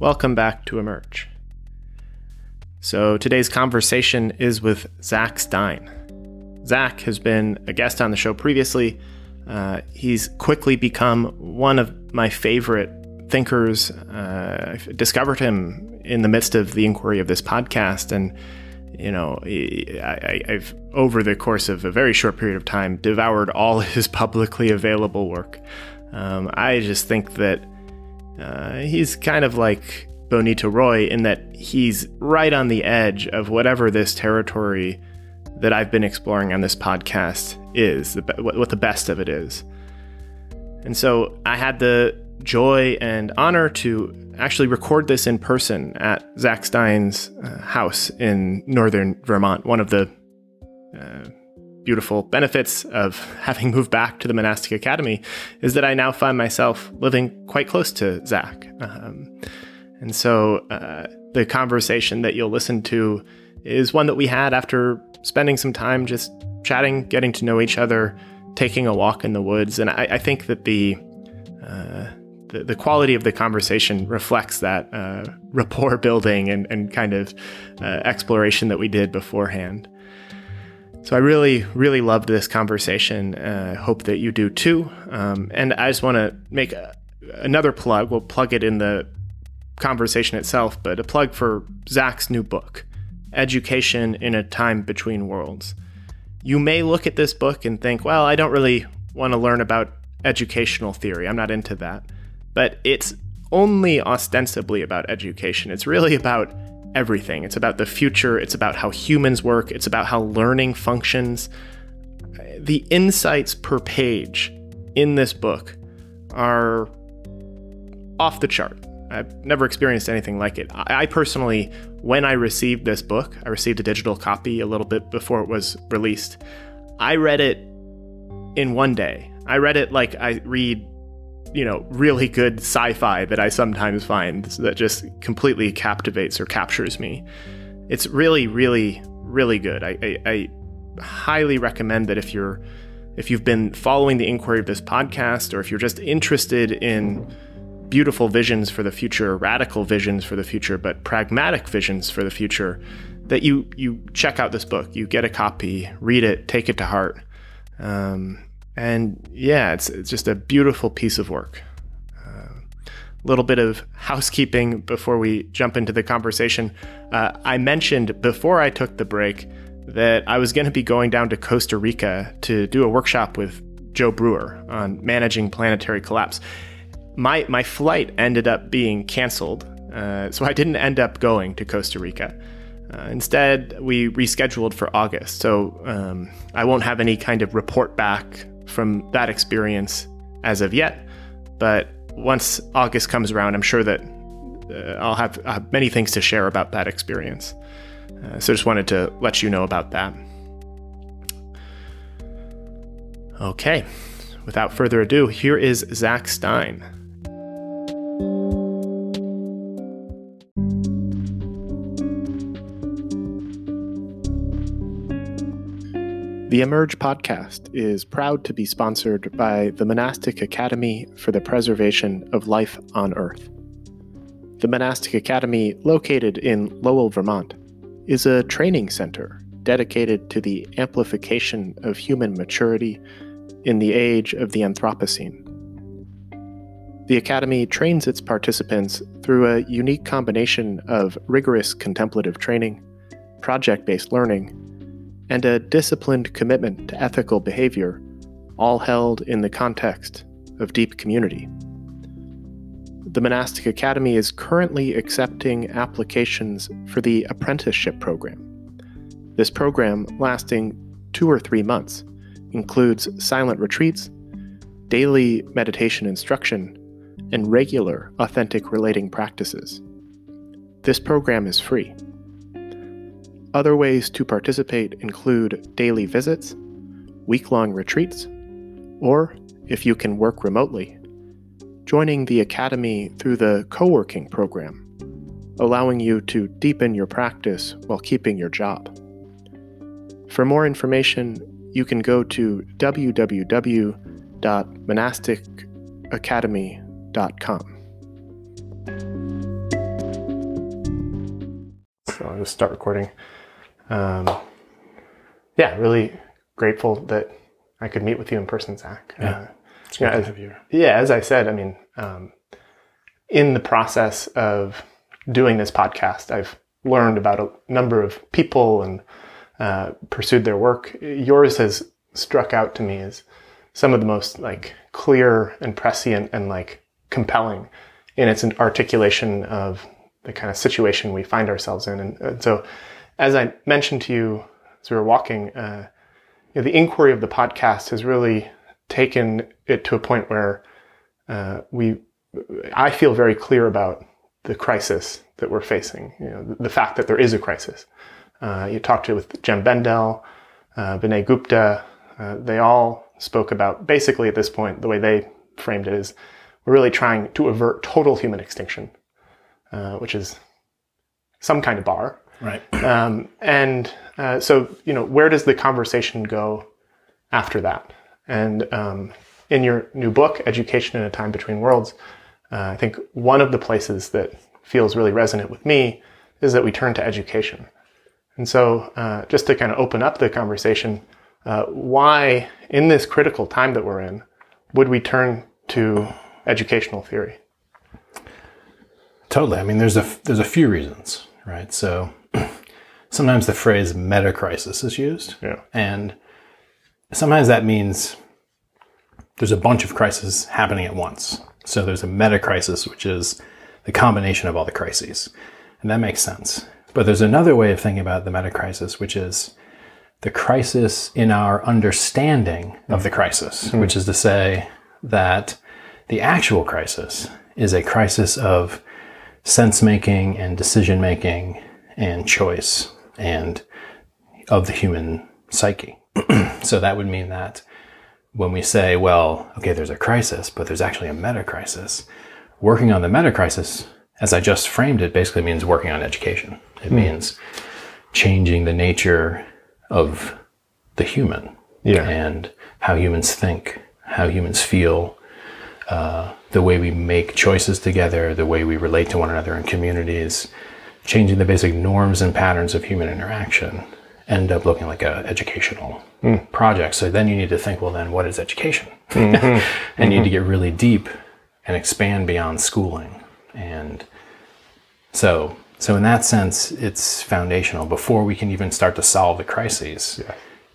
Welcome back to Emerge. So, today's conversation is with Zach Stein. Zach has been a guest on the show previously. Uh, he's quickly become one of my favorite thinkers. Uh, I discovered him in the midst of the inquiry of this podcast, and you know, I, have over the course of a very short period of time devoured all his publicly available work. Um, I just think that uh, he's kind of like Bonnitta Roy in that he's right on the edge of whatever this territory that I've been exploring on this podcast is, what the best of it is. And so I had the joy and honor to actually record this in person at Zach Stein's uh, house in northern Vermont. One of the uh, beautiful benefits of having moved back to the monastic academy is that I now find myself living quite close to Zach. Um, and so uh, the conversation that you'll listen to is one that we had after spending some time just chatting, getting to know each other, taking a walk in the woods. And I, I think that the, uh, the, the quality of the conversation reflects that uh, rapport building and, and kind of uh, exploration that we did beforehand. So I really, really loved this conversation. I uh, hope that you do too. Um, and I just want to make a, another plug. We'll plug it in the conversation itself, but a plug for Zach's new book, Education in a Time Between Worlds. You may look at this book and think, well, I don't really want to learn about educational theory. I'm not into that. But it's only ostensibly about education. It's really about everything. It's about the future, it's about how humans work, it's about how learning functions. The insights per page in this book are off the chart. I've never experienced anything like it. I personally, when I received this book, I received a digital copy a little bit before it was released. I read it in one day. I read it like I read you know, really good sci-fi that I sometimes find that just completely captivates or captures me. It's really, really, really good. I, I, I highly recommend that if you're if you've been following the inquiry of this podcast, or if you're just interested in beautiful visions for the future, radical visions for the future, but pragmatic visions for the future, that you you check out this book. You get a copy, read it, take it to heart. Um, and yeah, it's, it's just a beautiful piece of work. A uh, little bit of housekeeping before we jump into the conversation. Uh, I mentioned before I took the break that I was going to be going down to Costa Rica to do a workshop with Joe Brewer on managing planetary collapse. My, my flight ended up being canceled, uh, so I didn't end up going to Costa Rica. Uh, instead, we rescheduled for August, so um, I won't have any kind of report back from that experience as of yet. But once August comes around, I'm sure that uh, I'll, have, many things to share about that experience. Uh, so just wanted to let you know about that. Okay, without further ado, here is Zach Stein. The Emerge podcast is proud to be sponsored by the Monastic Academy for the Preservation of Life on Earth. The Monastic Academy, located in Lowell, Vermont, is a training center dedicated to the amplification of human maturity in the age of the Anthropocene. The Academy trains its participants through a unique combination of rigorous contemplative training, project based learning, and a disciplined commitment to ethical behavior, all held in the context of deep community. The Monastic Academy is currently accepting applications for the apprenticeship program. This program, lasting two or three months, includes silent retreats, daily meditation instruction, and regular authentic relating practices. This program is free. Other ways to participate include daily visits, week long retreats, or, if you can work remotely, joining the Academy through the co working program, allowing you to deepen your practice while keeping your job. For more information, you can go to www.monasticacademy.com. So I'll just start recording. Um, yeah, really grateful that I could meet with you in person, Zach. Yeah. Uh, It's Yeah, as- yeah, as I said, I mean, um, in the process of doing this podcast, I've learned about a number of people and uh, pursued their work. Yours has struck out to me as some of the most like clear and prescient and like compelling in its articulation of the kind of situation we find ourselves in. And, and so, as I mentioned to you as we were walking, uh, you know, the inquiry of the podcast has really taken it to a point where uh, we, I feel very clear about the crisis that we're facing. You know, the, the fact that there is a crisis. Uh, you talked to with Jem Bendell, uh, Vinay Gupta. Uh, they all spoke about basically at this point the way they framed it is we're really trying to avert total human extinction, uh, which is some kind of bar. Right. Um, and uh, so, you know, where does the conversation go after that? And um, in your new book, Education in a Time Between Worlds, uh, I think one of the places that feels really resonant with me is that we turn to education. And so, uh, just to kind of open up the conversation, uh, why, in this critical time that we're in, would we turn to educational theory? Totally. I mean, there's a there's a few reasons, right? So sometimes the phrase meta crisis is used, Yeah. and sometimes that means there's a bunch of crises happening at once. So there's a meta crisis, which is the combination of all the crises, and that makes sense. But there's another way of thinking about the meta crisis, which is the crisis in our understanding of the crisis, hmm. which is to say that the actual crisis is a crisis of sense making and decision making and choice and of the human psyche. so that would mean that when we say, well, okay, there's a crisis, but there's actually a meta crisis, working on the meta crisis, as I just framed it, basically means working on education. It means changing the nature of the human Yeah. and how humans think, how humans feel, uh, the way we make choices together, the way we relate to one another in communities, changing the basic norms and patterns of human interaction end up looking like an educational hmm. project. So then you need to think, well, then what is education? Mm-hmm. and you need to mm-hmm. get really deep and expand beyond schooling. And so, so in that sense, it's foundational. Before we can even start to solve the crises,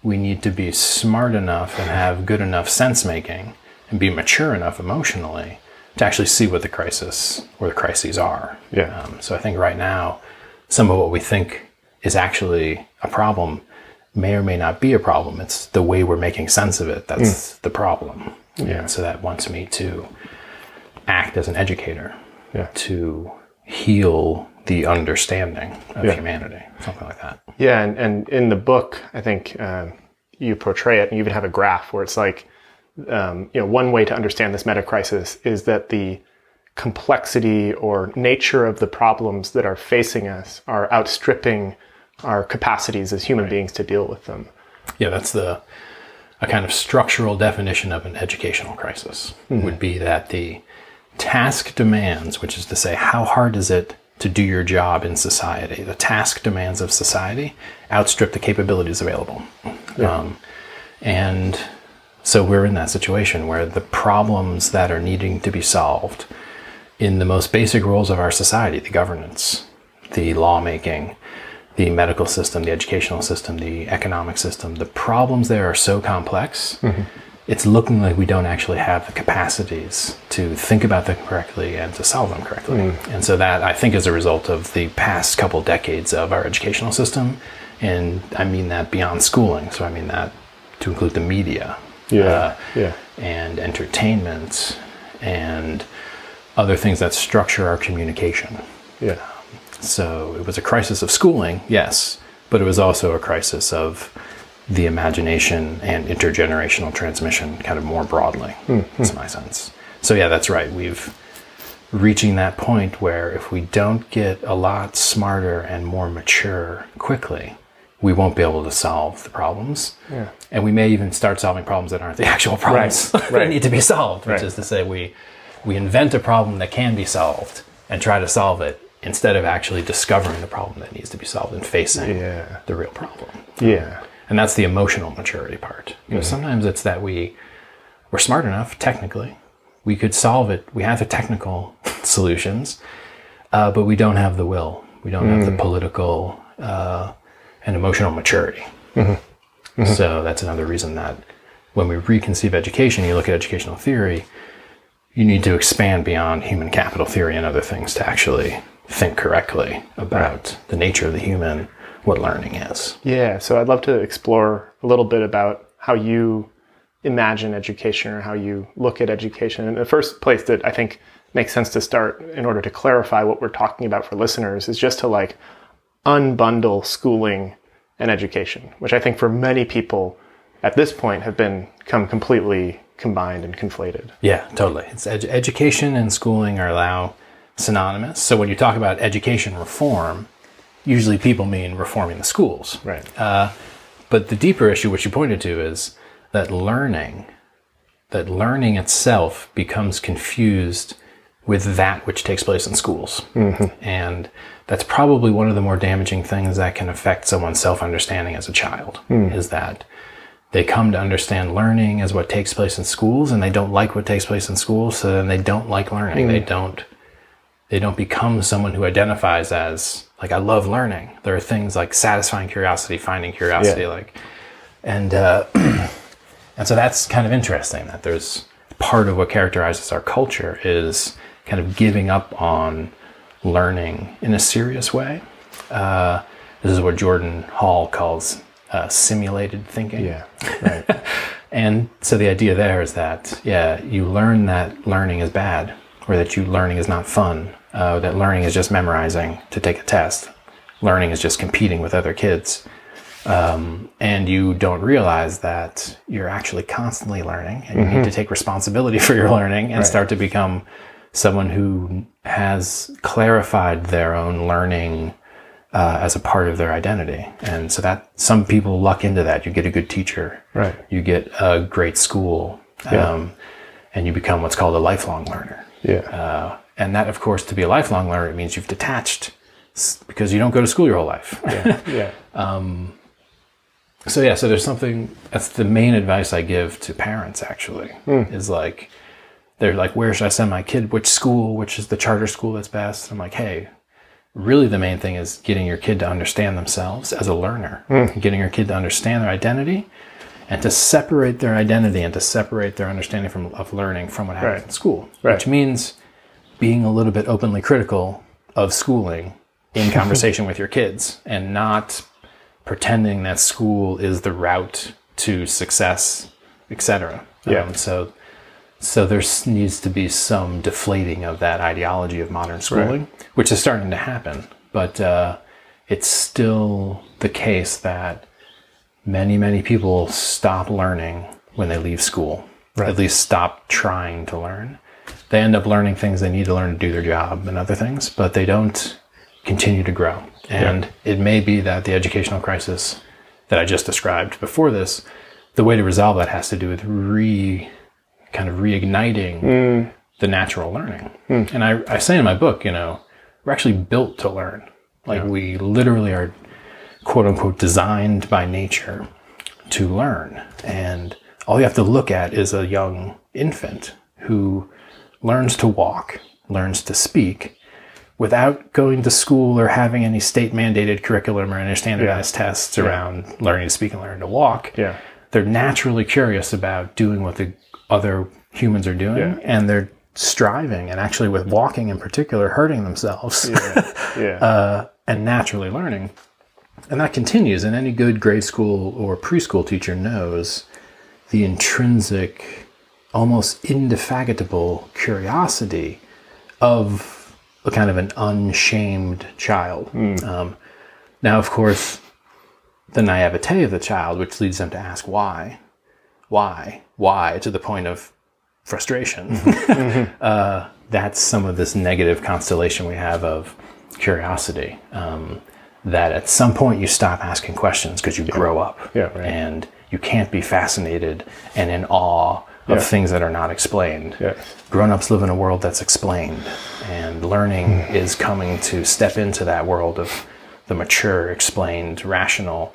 we need to be smart enough and have good enough sense making and be mature enough emotionally to actually see what the crisis or the crises are. Yeah. Um, so I think right now, some of what we think is actually a problem may or may not be a problem. It's the way we're making sense of it that's the problem. Yeah. And so that wants me to act as an educator Yeah. to heal the understanding of Yeah. humanity, something like that. Yeah, and, and in the book, I think uh, you portray it, and you even have a graph where it's like, um, you know, one way to understand this meta crisis is that the complexity or nature of the problems that are facing us are outstripping our capacities as human beings to deal with them. Yeah, that's the a kind of structural definition of an educational crisis would be that the task demands, which is to say, how hard is it to do your job in society? The task demands of society outstrip the capabilities available. Um, and so we're in that situation where the problems that are needing to be solved in the most basic roles of our society the governance, the lawmaking, the medical system, the educational system, the economic system, the problems there are so complex, mm-hmm. it's looking like we don't actually have the capacities to think about them correctly and to solve them correctly. Mm. And so that I think is a result of the past couple decades of our educational system. And I mean that beyond schooling. So I mean that to include the media. Uh, yeah, and entertainment and other things that structure our communication. yeah, um, So it was a crisis of schooling, yes, but it was also a crisis of the imagination and intergenerational transmission, kind of more broadly. Hmm, hmm. That's my sense. So yeah, that's right. We've reaching that point where if we don't get a lot smarter and more mature quickly, we won't be able to solve the problems. Yeah. And we may even start solving problems that aren't the actual problems Right, that right. need to be solved, which Right. is to say we we invent a problem that can be solved and try to solve it instead of actually discovering the problem that needs to be solved and facing Yeah. the real problem. Yeah. And that's the emotional maturity part. Because sometimes it's that we we're smart enough technically, we could solve it. We have the technical solutions, uh, but we don't have the will. We don't have the political uh, and emotional maturity. Mm-hmm. Mm-hmm. So that's another reason that when we reconceive education, you look at educational theory, you need to expand beyond human capital theory and other things to actually think correctly about the nature of the human, what learning is. Yeah, so I'd love to explore a little bit about how you imagine education or how you look at education. And the first place that I think makes sense to start in order to clarify what we're talking about for listeners is just to like unbundle schooling and education, which I think for many people at this point have been come completely combined and conflated. Yeah, totally. It's edu- education and schooling are now synonymous. So when you talk about education reform, usually people mean reforming the schools. Right. Uh, but the deeper issue, which you pointed to, is that learning, that learning itself becomes confused with that which takes place in schools. Mm-hmm. And that's probably one of the more damaging things that can affect someone's self understanding as a child is that they come to understand learning as what takes place in schools and they don't like what takes place in schools so then they don't like learning. They don't they don't become someone who identifies as like i love learning. There are things like satisfying curiosity finding curiosity Yeah. like and uh, and so that's kind of interesting that there's part of what characterizes our culture is kind of giving up on learning in a serious way uh, this is what jordan hall calls uh, simulated thinking Yeah. Right. and so the idea there is that, yeah, you learn that learning is bad, or that you learning is not fun, uh, that learning is just memorizing to take a test, learning is just competing with other kids. Um, and you don't realize that you're actually constantly learning and you need to take responsibility for your learning and start to become someone who has clarified their own learning uh, as a part of their identity. And so that some people luck into that. You get a good teacher, Right. You get a great school, um, and you become what's called a lifelong learner. Yeah. Uh, and that, of course, to be a lifelong learner, it means you've detached because you don't go to school your whole life. yeah. So yeah, so there's something that's the main advice I give to parents actually is like they're like, where should I send my kid? Which school? Which is the charter school that's best? I'm like, hey, really the main thing is getting your kid to understand themselves as a learner, getting your kid to understand their identity and to separate their identity and to separate their understanding from of learning from what happens Right. in school. Right. Which means being a little bit openly critical of schooling in conversation with your kids and not pretending that school is the route to success, etc. Yeah. Um, so, so there needs to be some deflating of that ideology of modern schooling, which is starting to happen. But uh, it's still the case that many, many people stop learning when they leave school. At least stop trying to learn. They end up learning things they need to learn to do their job and other things, but they don't continue to grow. And it may be that the educational crisis that I just described before this, the way to resolve that has to do with re kind of reigniting hmm. the natural learning. Hmm. And I, I say in my book, you know, we're actually built to learn. Like we literally are quote unquote designed by nature to learn. And all you have to look at is a young infant who learns to walk, learns to speak without going to school or having any state mandated curriculum or any standardized tests around learning to speak and learning to walk. Yeah. They're naturally curious about doing what the other humans are doing Yeah. and they're striving and actually with walking in particular hurting themselves Yeah. uh, and naturally learning. And that continues, and any good grade school or preschool teacher knows the intrinsic, almost indefatigable curiosity of a kind of an unshamed child. Um, now, of course, the naivete of the child, which leads them to ask why, why, why, to the point of frustration. uh, that's some of this negative constellation we have of curiosity. Um, that at some point you stop asking questions because you grow up. Yeah, right. And you can't be fascinated and in awe of things that are not explained. Yes. Grown-ups live in a world that's explained, and learning is coming to step into that world of the mature, explained, rational.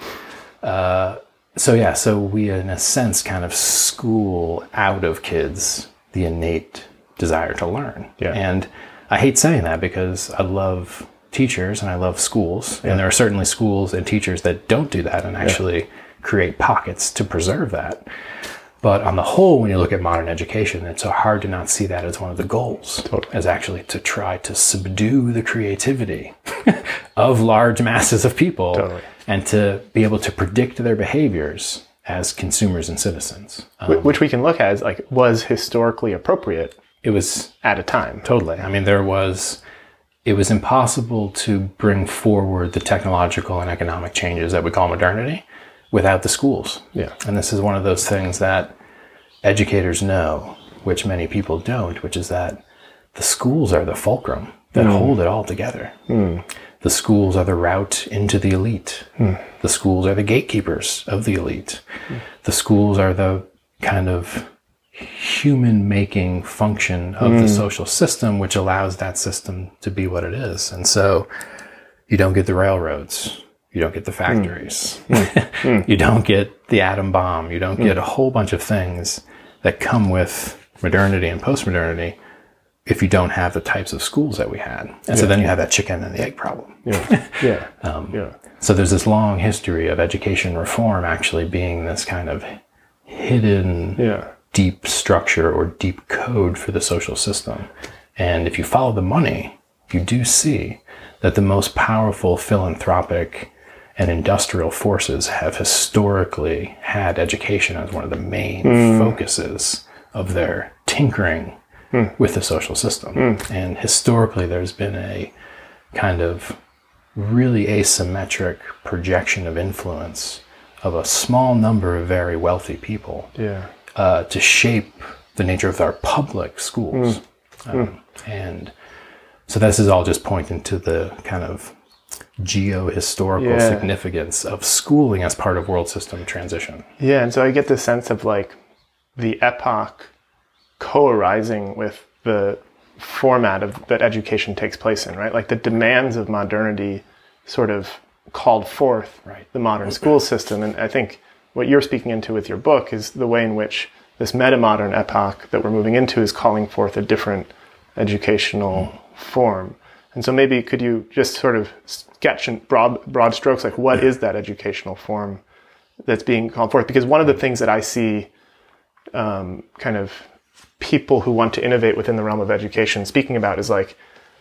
Uh, so yeah, so we in a sense kind of school out of kids the innate desire to learn. Yeah. And I hate saying that because I love teachers and I love schools, and there are certainly schools and teachers that don't do that and actually create pockets to preserve that. But on the whole, when you look at modern education, it's so hard to not see that as one of the goals, Totally. as actually to try to subdue the creativity of large masses of people Totally. and to be able to predict their behaviors as consumers and citizens. Um, Which we can look at as like was historically appropriate it was at a time. Totally. I mean, there was, it was impossible to bring forward the technological and economic changes that we call modernity without the schools. Yeah. And this is one of those things that educators know, which many people don't, which is that the schools are the fulcrum that hmm. hold it all together. Hmm. The schools are the route into the elite. Hmm. The schools are the gatekeepers of the elite. The schools are the kind of human making function of the social system, which allows that system to be what it is. And so you don't get the railroads. You don't get the hmm. factories. Hmm. you don't get the atom bomb. You don't hmm. get a whole bunch of things that come with modernity and postmodernity if you don't have the types of schools that we had. And so then you have that chicken and the egg problem. Yeah. Yeah. Um, yeah. So there's this long history of education reform actually being this kind of hidden Yeah. deep structure or deep code for the social system. And if you follow the money, you do see that the most powerful philanthropic and industrial forces have historically had education as one of the main focuses of their tinkering with the social system. And historically, there's been a kind of really asymmetric projection of influence of a small number of very wealthy people Yeah. uh, to shape the nature of our public schools. Um, and so this is all just pointing to the kind of geo-historical Yeah. significance of schooling as part of world system transition. Yeah, and so I get the sense of like the epoch co-arising with the format of that education takes place in, right? Like the demands of modernity sort of called forth Right. the modern school system. And I think what you're speaking into with your book is the way in which this meta-modern epoch that we're moving into is calling forth a different educational form. And so maybe could you just sort of sketch in broad broad strokes like what is that educational form that's being called forth? Because one of the things that I see um, kind of people who want to innovate within the realm of education speaking about is like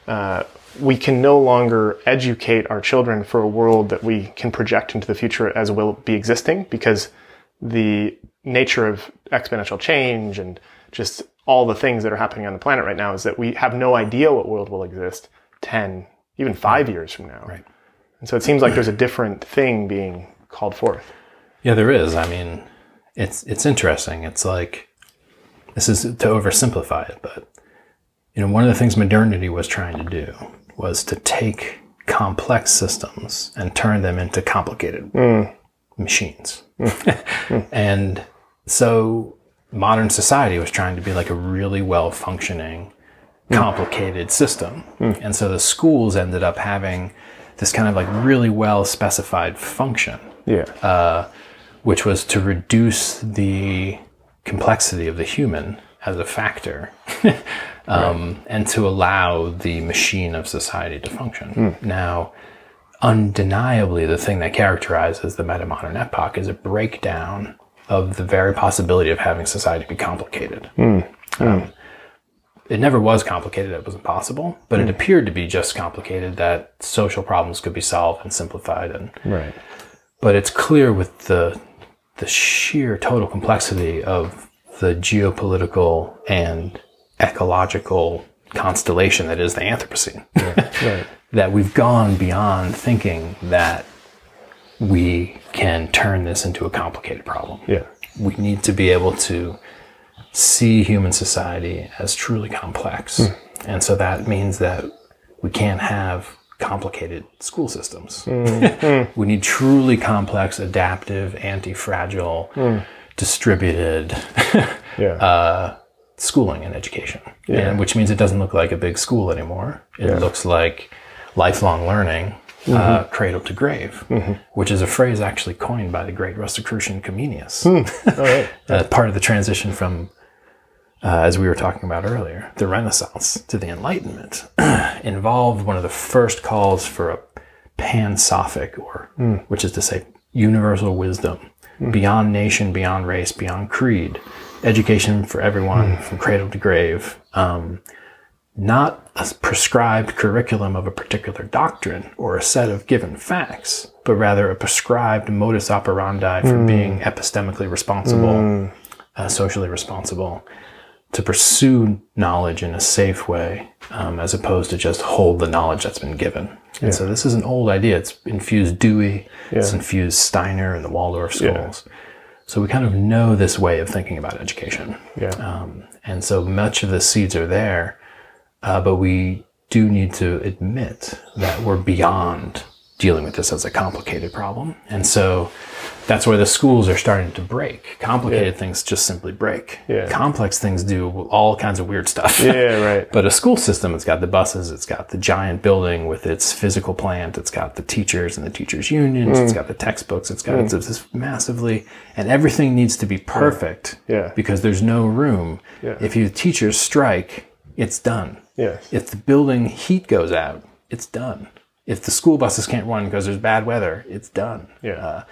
uh, we can no longer educate our children for a world that we can project into the future as will be existing because the nature of exponential change and just all the things that are happening on the planet right now is that we have no idea what world will exist 10 even 5 years from now Right. and so it seems like there's a different thing being called forth Yeah, there is. I mean, it's it's interesting. It's like this is to oversimplify it, but you know, one of the things modernity was trying to do was to take complex systems and turn them into complicated hmm. machines. and so modern society was trying to be like a really well functioning complicated system. And so the schools ended up having this kind of like really well specified function yeah. which was to reduce the complexity of the human as a factor um, and to allow the machine of society to function. Now, undeniably, the thing that characterizes the meta-modern epoch is a breakdown of the very possibility of having society be complicated. Um, it never was complicated, it was impossible, but it hmm. appeared to be just complicated that social problems could be solved and simplified and right. But it's clear with the the sheer total complexity of the geopolitical and ecological constellation that is the Anthropocene right. that we've gone beyond thinking that we can turn this into a complicated problem. yeah. We need to be able to see human society as truly complex. Hmm. And so that means that we can't have complicated school systems. Hmm. Hmm. we need truly complex, adaptive, anti fragile, distributed Yeah. uh, schooling and education, and which means it doesn't look like a big school anymore. It looks like lifelong learning, uh, mm-hmm. cradle to grave, mm-hmm. which is a phrase actually coined by the great Rosicrucian Comenius. All right. uh, part of the transition from, uh, as we were talking about earlier, the Renaissance to the Enlightenment involved one of the first calls for a pan-sophic, or which is to say, universal wisdom, beyond nation, beyond race, beyond creed, education for everyone from cradle to grave. Um, not a prescribed curriculum of a particular doctrine or a set of given facts, but rather a prescribed modus operandi for being epistemically responsible, uh, socially responsible, to pursue knowledge in a safe way, um, as opposed to just hold the knowledge that's been given. And so this is an old idea. It's infused Dewey, it's infused Steiner and the Waldorf schools. So we kind of know this way of thinking about education. Yeah. Um, and so much of the seeds are there, uh, but we do need to admit that we're beyond dealing with this as a complicated problem. And so that's where the schools are starting to break. Complicated things just simply break. Yeah. Complex things do all kinds of weird stuff. yeah. Right. But a school system, it's got the buses, it's got the giant building with its physical plant, it's got the teachers and the teachers' unions, it's mm. got the textbooks, it's got mm. it's this massively, and everything needs to be perfect Yeah. because there's no room. Yeah. If you teachers strike, it's done. Yes. If the building heat goes out, it's done. If the school buses can't run because there's bad weather, it's done. Yeah. Uh,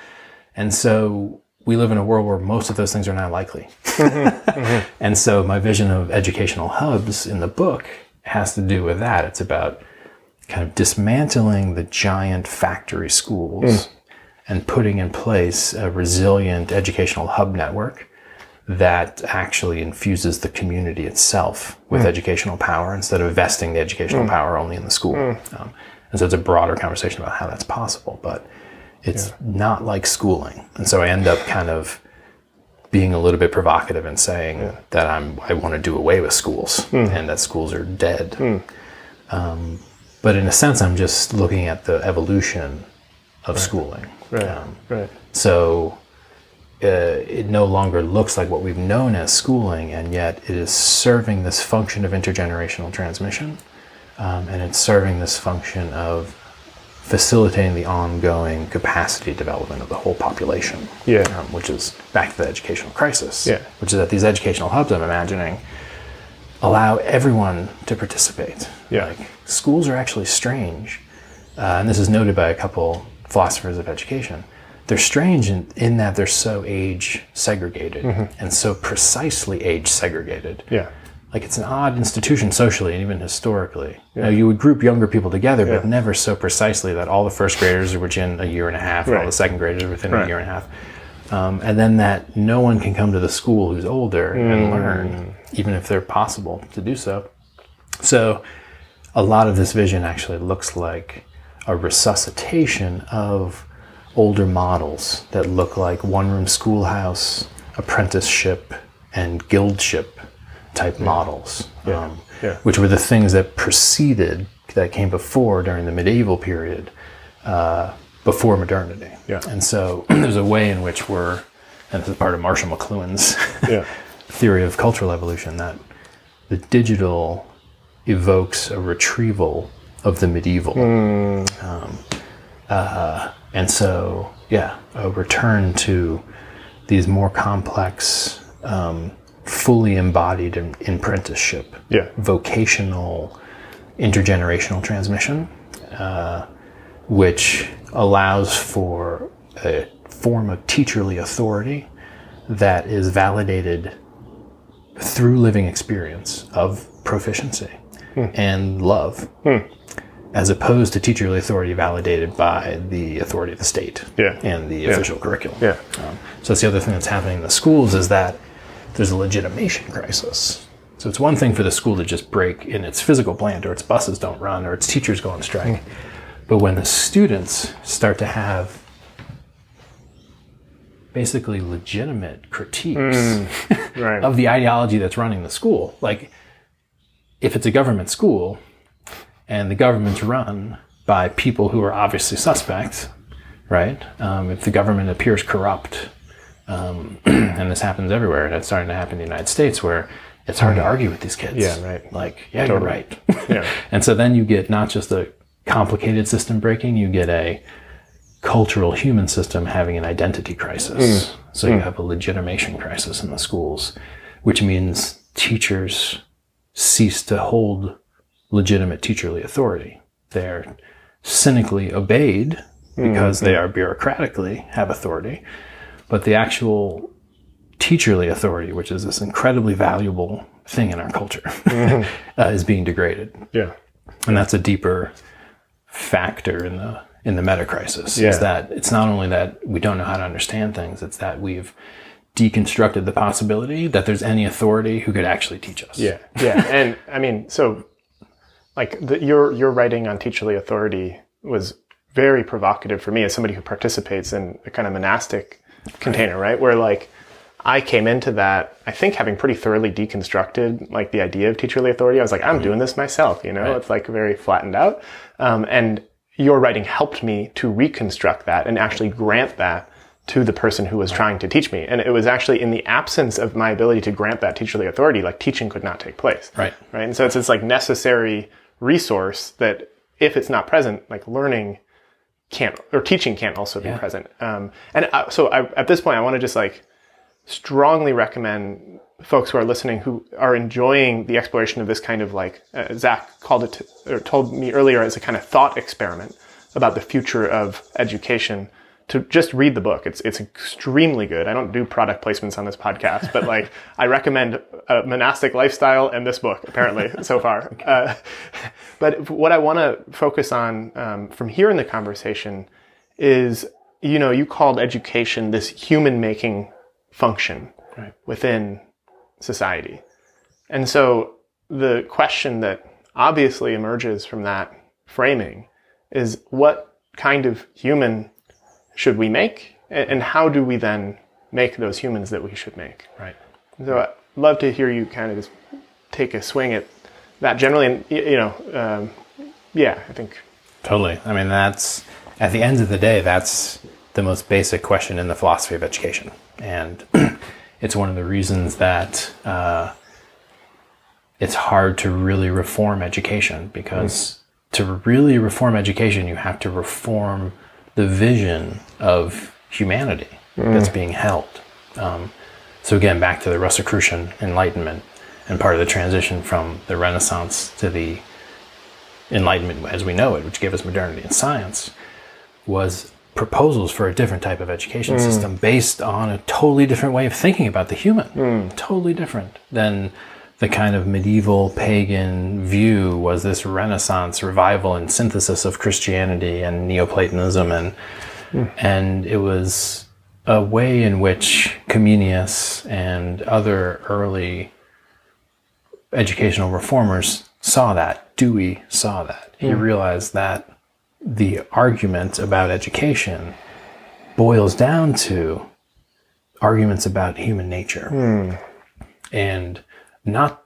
and so we live in a world where most of those things are not likely. And so my vision of educational hubs in the book has to do with that. It's about kind of dismantling the giant factory schools and putting in place a resilient educational hub network that actually infuses the community itself with educational power instead of vesting the educational power only in the school. Um, and so it's a broader conversation about how that's possible, but it's not like schooling. And so I end up kind of being a little bit provocative and saying that I'm I want to do away with schools and that schools are dead. Um, but in a sense, I'm just looking at the evolution of schooling. Right. Um, right. so uh, it no longer looks like what we've known as schooling, and yet it is serving this function of intergenerational transmission, um, and it's serving this function of facilitating the ongoing capacity development of the whole population. Yeah. Um, which is back to the educational crisis. Yeah. Which is that these educational hubs I'm imagining allow everyone to participate. Yeah. Like schools are actually strange, uh, and this is noted by a couple philosophers of education. They're strange in, in that they're so age segregated and so precisely age segregated. Yeah. Like it's an odd institution socially and even historically. You, know, you would group younger people together, but never so precisely that all the first graders are within a year and a half, and all Right. the second graders are within Right. a year and a half. Um, and then that no one can come to the school who's older Mm. and learn, even if they're possible to do so. So, a lot of this vision actually looks like a resuscitation of older models that look like one room schoolhouse, apprenticeship, and guildship type models, Um, Yeah. which were the things that preceded, that came before during the medieval period, uh, before modernity. Yeah. And so there's a way in which we're, and this is part of Marshall McLuhan's Yeah. theory of cultural evolution that the digital evokes a retrieval of the medieval. Um, uh, and so, yeah, a return to these more complex, um, fully embodied in, apprenticeship, Yeah. vocational, intergenerational transmission, uh, which allows for a form of teacherly authority that is validated through living experience of proficiency and love, as opposed to teacherly authority validated by the authority of the state Yeah. and the official curriculum. Yeah. Um, so that's the other thing that's happening in the schools is that there's a legitimation crisis. So it's one thing for the school to just break in its physical plant or its buses don't run or its teachers go on strike. But when the students start to have basically legitimate critiques Right. of the ideology that's running the school, like if it's a government school and the government's run by people who are obviously suspects, right? Um, if the government appears corrupt, Um, and this happens everywhere, and it's starting to happen in the United States where it's hard to argue with these kids. Yeah, right. Like, yeah, Totally. you're right. Yeah. and so then you get not just a complicated system breaking, you get a cultural human system having an identity crisis. Mm. So you mm. have a legitimation crisis in the schools, which means teachers cease to hold legitimate teacherly authority. They're cynically obeyed mm, because they are bureaucratically have authority, but the actual teacherly authority, which is this incredibly valuable thing in our culture, uh, is being degraded. Yeah. and that's a deeper factor in the in the meta crisis. Yeah. is that it's not only that we don't know how to understand things it's that we've deconstructed the possibility that there's any authority who could actually teach us. Yeah, yeah, and I mean, so like the, your your writing on teacherly authority was very provocative for me as somebody who participates in a kind of monastic container, right? Where like I came into that, I think having pretty thoroughly deconstructed like the idea of teacherly authority. I was like, I'm doing this myself, you know, it's like very flattened out, um, and your writing helped me to reconstruct that and actually grant that to the person who was trying to teach me. And it was actually in the absence of my ability to grant that teacherly authority, like teaching could not take place. Right. Right. And so it's this like necessary resource that if it's not present, like learning can't, or teaching can't also be present. Um, and uh, so I, at this point, I want to just like strongly recommend folks who are listening who are enjoying the exploration of this kind of like uh, Zach called it to, or told me earlier as a kind of thought experiment about the future of education to just read the book. It's it's extremely good. I don't do product placements on this podcast, but like I recommend a monastic lifestyle and this book apparently so far. Uh, but what I want to focus on um, from here in the conversation is you know you called education this human making function Right. within society. And so the question that obviously emerges from that framing is what kind of human should we make? And how do we then make those humans that we should make? right So I'd love to hear you kind of just take a swing at that generally. And, you know, um, yeah, I think, totally i mean that's at the end of the day that's the most basic question in the philosophy of education and it's one of the reasons that uh, it's hard to really reform education because to really reform education, you have to reform the vision of humanity that's being held. Um, so again, back to the Rosicrucian Enlightenment and part of the transition from the Renaissance to the Enlightenment as we know it, which gave us modernity and science, was proposals for a different type of education system based on a totally different way of thinking about the human. Totally different than the kind of medieval pagan view was this Renaissance revival and synthesis of Christianity and Neoplatonism and and it was a way in which Comenius and other early educational reformers saw that. Dewey saw that. He hmm. realized that the argument about education boils down to arguments about human nature hmm. and not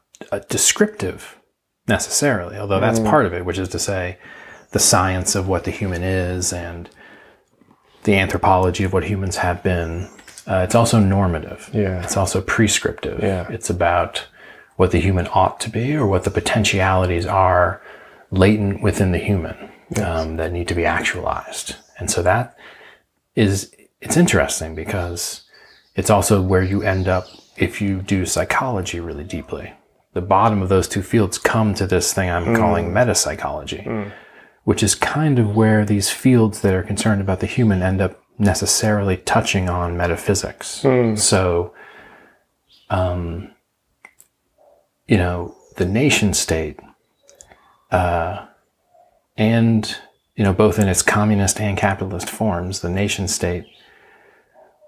descriptive necessarily, although that's hmm. part of it, which is to say the science of what the human is and the anthropology of what humans have been. Uh, it's also normative. Yeah. It's also prescriptive. Yeah. It's about what the human ought to be or what the potentialities are latent within the human um, that need to be actualized. And so that is, it's interesting because it's also where you end up if you do psychology really deeply. The bottom of those two fields come to this thing I'm calling meta psychology, which is kind of where these fields that are concerned about the human end up necessarily touching on metaphysics. So, um, you know, the nation state, uh, and, you know, both in its communist and capitalist forms, the nation state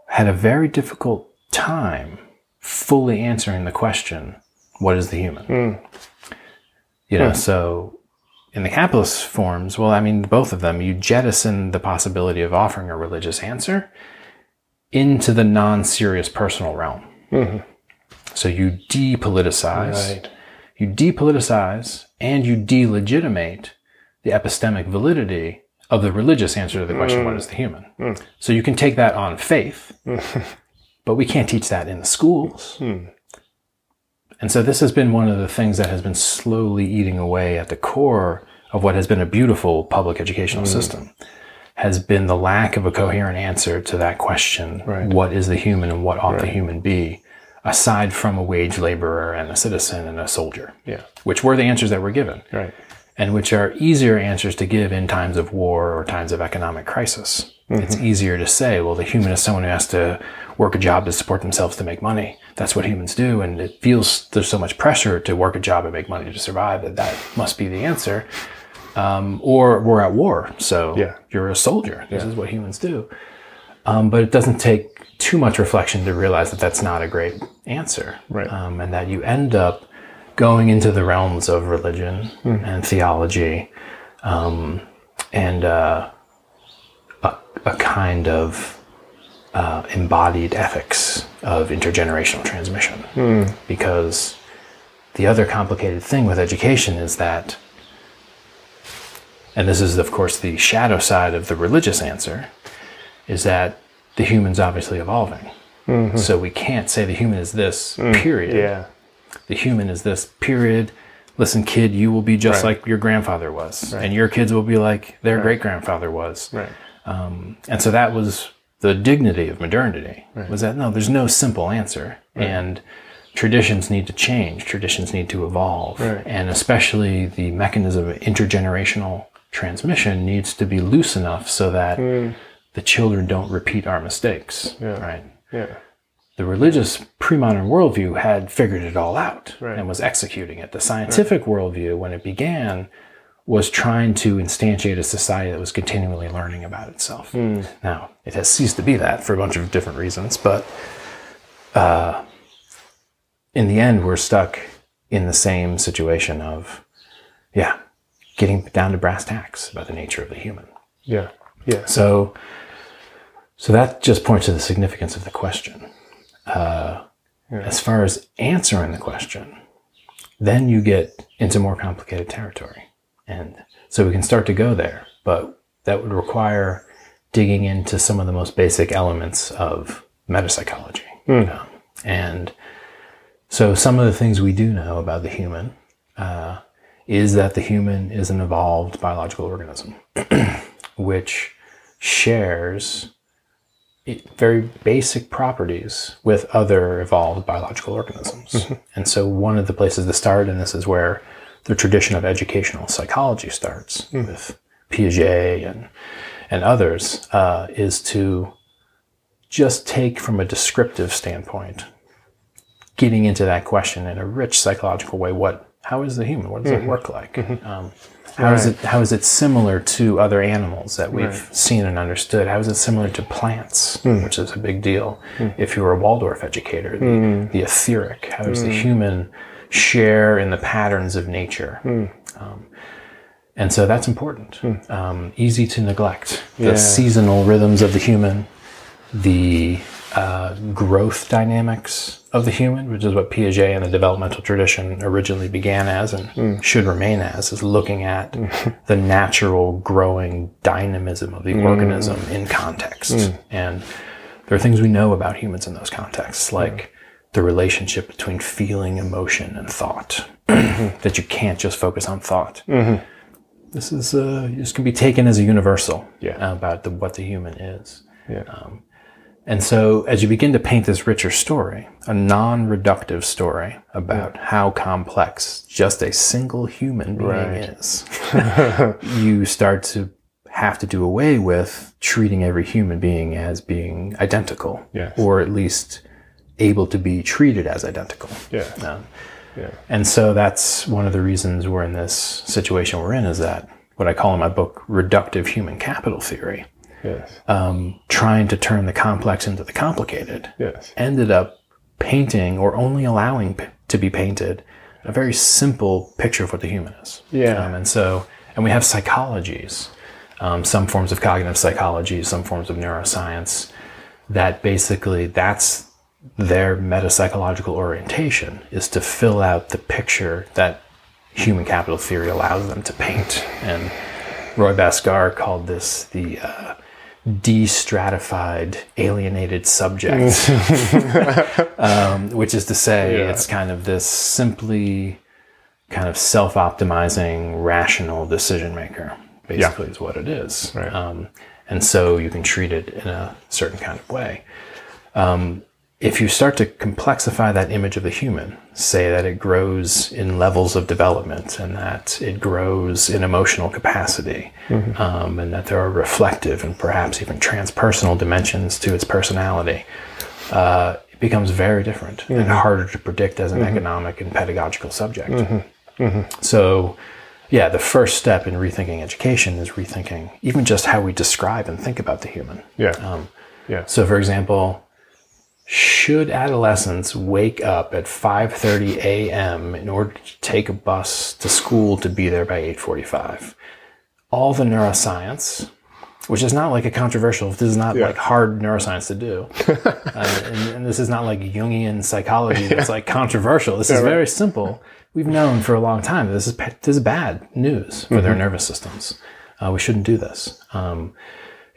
had a very difficult time fully answering the question, what is the human? You know, so in the capitalist forms, well, I mean, both of them, you jettison the possibility of offering a religious answer into the non serious personal realm. Mm-hmm. So you depoliticize, Right. you depoliticize, and you delegitimate the epistemic validity of the religious answer to the question, mm. what is the human? Mm. So you can take that on faith mm. but we can't teach that in the schools. Hmm. And so this has been one of the things that has been slowly eating away at the core of what has been a beautiful public educational mm. system has been the lack of a coherent answer to that question Right. what is the human and what ought the human be aside from a wage laborer and a citizen and a soldier Yeah. which were the answers that were given Right. and which are easier answers to give in times of war or times of economic crisis. It's mm-hmm. easier to say, well, the human is someone who has to work a job to support themselves to make money. That's what humans do. And it feels there's so much pressure to work a job and make money to survive that that must be the answer. Um, or we're at war. So Yeah. you're a soldier. This is what humans do. Um, but it doesn't take too much reflection to realize that that's not a great answer. Right. Um, and that you end up going into the realms of religion and theology um, and uh, a, a kind of uh, embodied ethics of intergenerational transmission. Hmm. Because the other complicated thing with education is that, and this is, of course, the shadow side of the religious answer, is that the human's obviously evolving. Mm-hmm. So we can't say the human is this, mm, period Yeah. the human is this period listen kid you will be just Right. like your grandfather was and your kids will be like their great grandfather was Right. Um, and so that was the dignity of modernity. Was that no there's no simple answer. And traditions need to change. Traditions need to evolve. Right. and especially the mechanism of intergenerational transmission needs to be loose enough so that hmm. the children don't repeat our mistakes right? Yeah. the religious pre-modern worldview had figured it all out Right. and was executing it. The scientific worldview, when it began, was trying to instantiate a society that was continually learning about itself. Now, it has ceased to be that for a bunch of different reasons, but uh, in the end, we're stuck in the same situation of, yeah, getting down to brass tacks about the nature of the human. Yeah. Yeah. So, so that just points to the significance of the question. Uh, As far as answering the question, then you get into more complicated territory, and so we can start to go there. But that would require digging into some of the most basic elements of metapsychology, you know? and so some of the things we do know about the human uh, is that the human is an evolved biological organism, which shares very basic properties with other evolved biological organisms. Mm-hmm. And so, one of the places to start, and this is where the tradition of educational psychology starts hmm. with Piaget and, and others, uh, is to just take from a descriptive standpoint, getting into that question in a rich psychological way. What, how is the human? What does it mm-hmm. work like? Mm-hmm. Um, how is Right. it? How is it similar to other animals that we've seen and understood? How is it similar to plants, hmm. which is a big deal? Hmm. If you were a Waldorf educator, the, the etheric. How does the human share in the patterns of nature? Hmm. Um, and so that's important. Hmm. Um, easy to neglect the Yeah. seasonal rhythms of the human, the uh, growth dynamics of the human, which is what Piaget and the developmental tradition originally began as and hmm. should remain as, is looking at the natural growing dynamism of the organism in context. And there are things we know about humans in those contexts, like the relationship between feeling, emotion, and thought, mm-hmm. that you can't just focus on thought. Mm-hmm. This is uh, this can be taken as a universal Yeah. about the, what the human is. Yeah. Um, and so, as you begin to paint this richer story, a non reductive story about how complex just a single human being Right. is, you start to have to do away with treating every human being as being identical, Yes. or at least able to be treated as identical. Yeah. Um, Yeah. and so that's one of the reasons we're in this situation we're in is that what I call in my book reductive human capital theory, Yes. um, trying to turn the complex into the complicated, Yes. ended up painting or only allowing p- to be painted a very simple picture of what the human is. Yeah. Um, and so, and we have psychologies, um, some forms of cognitive psychology, some forms of neuroscience, that basically that's their metapsychological orientation is to fill out the picture that human capital theory allows them to paint. And Roy Bhaskar called this the uh, de-stratified, alienated subject, um, which is to say, Yeah. it's kind of this simply kind of self-optimizing, rational decision maker. Basically, is what it is. Right. Um, and so you can treat it in a certain kind of way. Um, if you start to complexify that image of the human, say that it grows in levels of development and that it grows in emotional capacity, um, and that there are reflective and perhaps even transpersonal dimensions to its personality, uh, it becomes very different and harder to predict as an economic and pedagogical subject. So, yeah, the first step in rethinking education is rethinking even just how we describe and think about the human. Yeah. Um, yeah. so, for example, should adolescents wake up at 5:30 a.m. in order to take a bus to school to be there by 8:45? All the neuroscience, which is not like a controversial, this is not Yeah. like hard neuroscience to do, uh, and, and this is not like Jungian psychology that's like controversial. This is right. very simple. We've known for a long time that this is this is bad news for Mm-hmm. their nervous systems. Uh, we shouldn't do this. Um,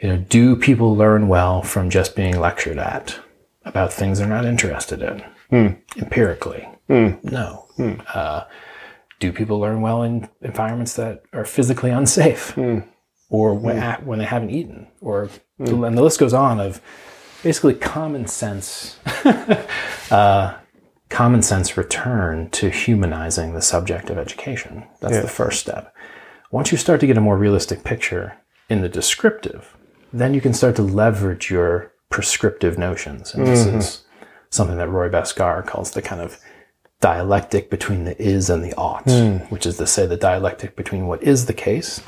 you know, do people learn well from just being lectured at about things they're not interested in Hmm. empirically? No. Uh, do people learn well in environments that are physically unsafe, Hmm. or when, at- when they haven't eaten, or and the list goes on of basically common sense, uh, common sense return to humanizing the subject of education. That's the first step. Once you start to get a more realistic picture in the descriptive, then you can start to leverage your prescriptive notions. And this mm-hmm. is something that Roy Bhaskar calls the kind of dialectic between the is and the ought, hmm. which is to say the dialectic between what is the case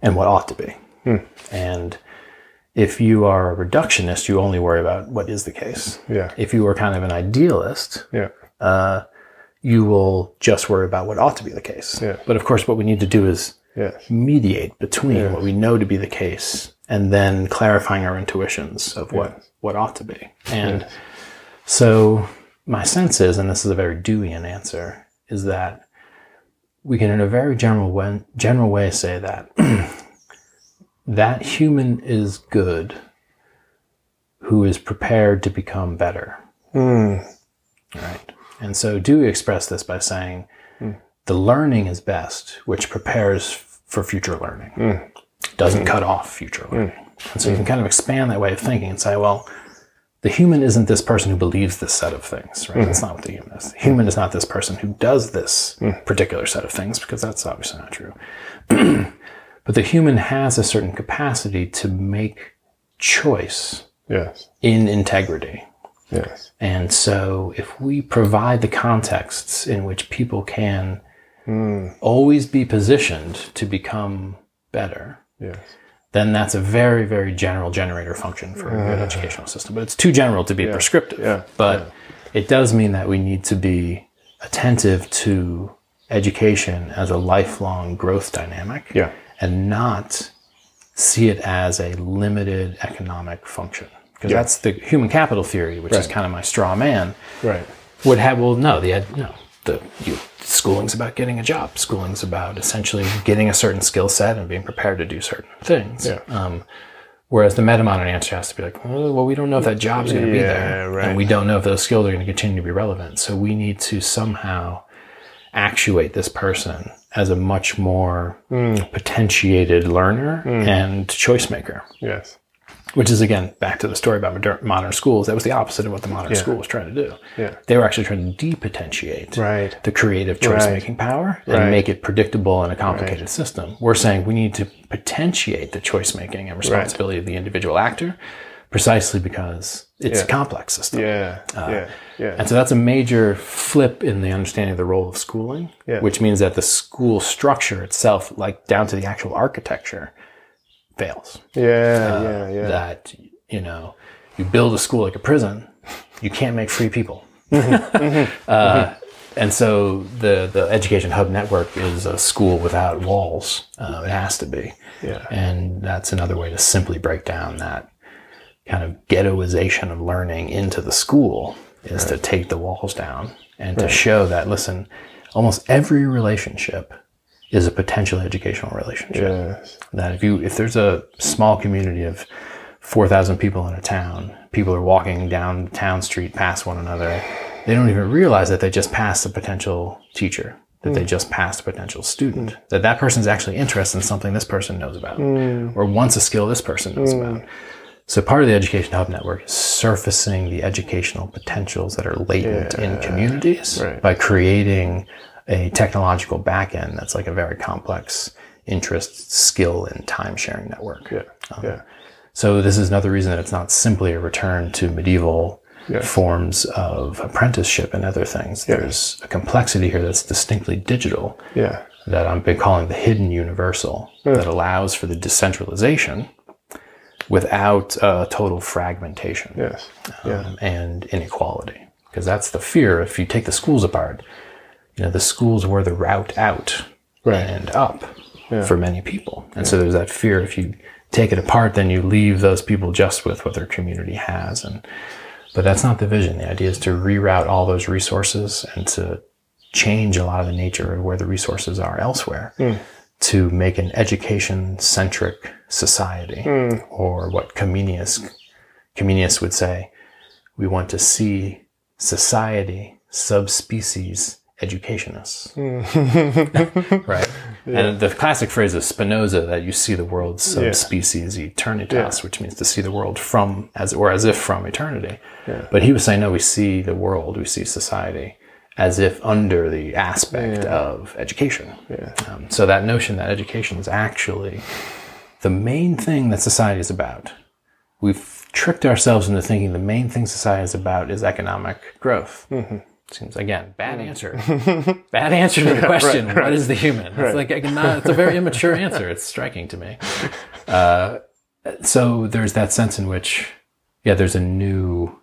and what ought to be. Hmm. And if you are a reductionist, you only worry about what is the case. Yeah. If you are kind of an idealist, Yeah. Uh, you will just worry about what ought to be the case. Yeah. But of course, what we need to do is Yes. mediate between what we know to be the case and then clarifying our intuitions of what, what ought to be. And so my sense is, and this is a very Deweyan answer, is that we can in a very general way, general way say that that human is good who is prepared to become better. Hmm. Right. And so Dewey expressed this by saying hmm. the learning is best, which prepares for future learning, hmm. Doesn't cut off future learning. And so you can kind of expand that way of thinking and say, well, the human isn't this person who believes this set of things, right? That's not what the human is. The human is not this person who does this particular set of things, because that's obviously not true. but the human has a certain capacity to make choice Yes. in integrity. Yes. And so, if we provide the contexts in which people can hmm. always be positioned to become better, Yes. then that's a very, very general generator function for a good ah. educational system. But it's too general to be prescriptive. Yeah. But it does mean that we need to be attentive to education as a lifelong growth dynamic Yeah. and not see it as a limited economic function. Because that's the human capital theory, which is kind of my straw man Right. would have well no the ed- no the you, schooling's about getting a job schooling's about essentially getting a certain skill set and being prepared to do certain things Yeah. um, whereas the metamodern answer has to be like oh, well we don't know if that job's going to be there right. and we don't know if those skills are going to continue to be relevant so we need to somehow actuate this person as a much more Hmm. potentiated learner and choice maker Yes. Which is again back to the story about modern, schools. That was the opposite of what the modern school was trying to do. Yeah. They were actually trying to depotentiate Right. the creative choice making power and Right. make it predictable in a complicated system. We're saying we need to potentiate the choice making and responsibility of the individual actor precisely because it's a complex system. Yeah. Uh, yeah. Yeah. And so that's a major flip in the understanding of the role of schooling, Yeah. which means that the school structure itself, like down to the actual architecture, fails Yeah. yeah. Yeah. that you know you build a school like a prison you can't make free people uh, and so the the education hub network is a school without walls uh, it has to be Yeah. and that's another way to simply break down that kind of ghettoization of learning into the school is to take the walls down and to show that listen almost every relationship is a potential educational relationship. Yes. That if you if there's a small community of four thousand people in a town, people are walking down town street past one another, they don't even realize that they just passed a potential teacher, that they hmm. just passed a potential student, hmm. that that person's actually interested in something this person knows about, hmm. or wants a skill this person knows about. So part of the Education Hub Network is surfacing the educational potentials that are latent in communities Right. by creating a technological backend that's like a very complex interest, skill, and time sharing network. Yeah. yeah. So this is another reason that it's not simply a return to medieval Yeah. forms of apprenticeship and other things. There's a complexity here that's distinctly digital Yeah. that I've been calling the hidden universal that allows for the decentralization without uh, total fragmentation Yes. Yeah. um, and inequality. Because that's the fear. If you take the schools apart, you know, the schools were the route out Right. and up for many people. And so there's that fear if you take it apart, then you leave those people just with what their community has. And but that's not the vision. The idea is to reroute all those resources and to change a lot of the nature of where the resources are elsewhere hmm. to make an education centric society hmm. or what Comenius Comenius would say, we want to see society subspecies educationists. right? And the classic phrase of Spinoza that you see the world subspecies eternitas, which means to see the world from as or as if from eternity. But he was saying, no, we see the world, we see society as if under the aspect of education. Um, so that notion that education is actually the main thing that society is about. We've tricked ourselves into thinking the main thing society is about is economic growth. Seems again bad answer. bad answer to the question. What is the human? It's like I cannot, it's a very immature answer. It's striking to me. Uh, so there's that sense in which, yeah, there's a new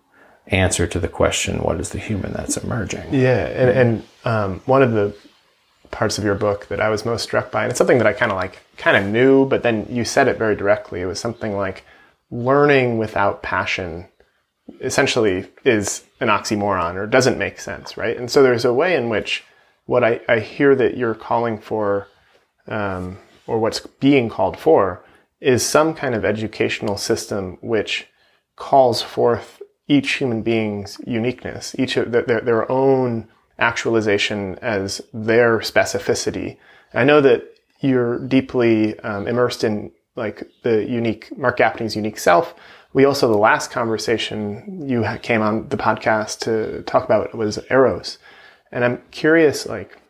answer to the question, "What is the human?" That's emerging. Yeah, and, and um, one of the parts of your book that I was most struck by, and it's something that I kind of like, kind of knew, but then you said it very directly. It was something like learning without passion essentially is an oxymoron or doesn't make sense, right? And so there's a way in which what I, I hear that you're calling for, um, or what's being called for, is some kind of educational system which calls forth each human being's uniqueness, each of their, their, own actualization as their specificity. I know that you're deeply um, immersed in like the unique Marc Gafni's unique self. We also the last conversation you came on the podcast to talk about was Eros, and I'm curious like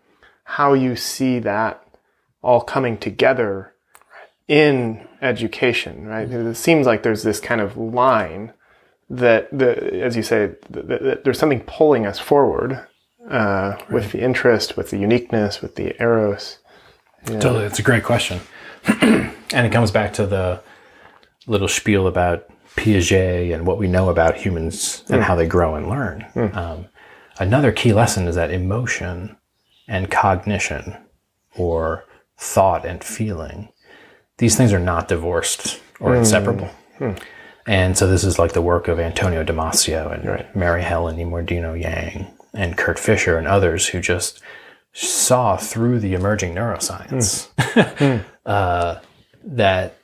how you see that all coming together in education, right? It seems like there's this kind of line that the, as you say, th- th- th- there's something pulling us forward uh, with the interest, with the uniqueness, with the eros. Totally, it's a great question, and it comes back to the little spiel about Piaget and what we know about humans and how they grow and learn. Um, another key lesson is that emotion and cognition, or thought and feeling, these things are not divorced or inseparable. And so this is like the work of Antonio Damasio and Mary Helen Immordino-Yang and Kurt Fischer and others who just saw through the emerging neuroscience uh, that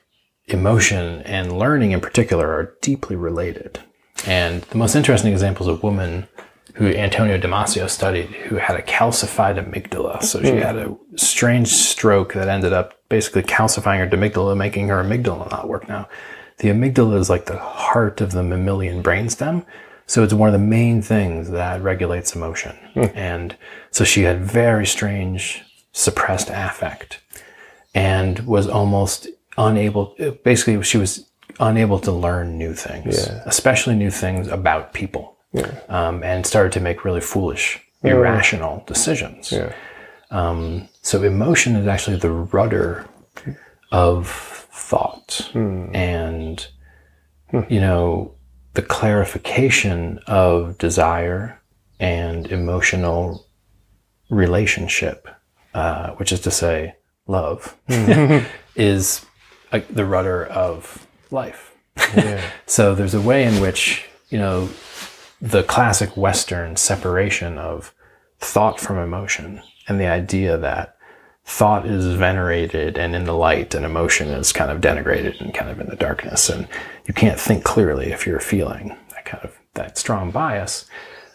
emotion and learning in particular are deeply related. And the most interesting example is a woman who Antonio Damasio studied who had a calcified amygdala. So she had a strange stroke that ended up basically calcifying her amygdala, making her amygdala not work now. The amygdala is like the heart of the mammalian brainstem. So it's one of the main things that regulates emotion. And so she had very strange suppressed affect and was almost unable, basically, she was unable to learn new things, especially new things about people, um, and started to make really foolish, irrational decisions. Um, so emotion is actually the rudder of thought. And, you know, the clarification of desire and emotional relationship, uh, which is to say, love, is uh, the rudder of life. so there's a way in which, you know, the classic Western separation of thought from emotion and the idea that thought is venerated and in the light and emotion is kind of denigrated and kind of in the darkness and you can't think clearly if you're feeling that kind of that strong bias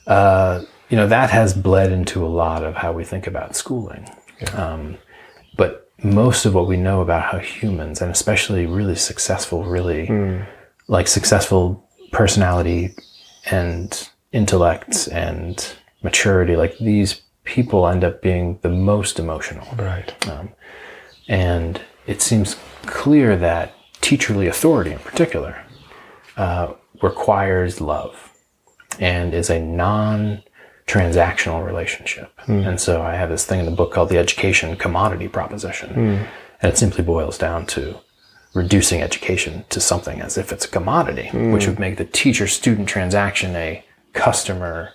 uh, you know that has bled into a lot of how we think about schooling. Um, but most of what we know about how humans and especially really successful really like successful personality and intellect and maturity like these people end up being the most emotional Right. and it seems clear that teacherly authority in particular uh, requires love and is a non transactional relationship. Hmm. And so I have this thing in the book called the education commodity proposition. Hmm. And it simply boils down to reducing education to something as if it's a commodity, hmm. which would make the teacher student transaction a customer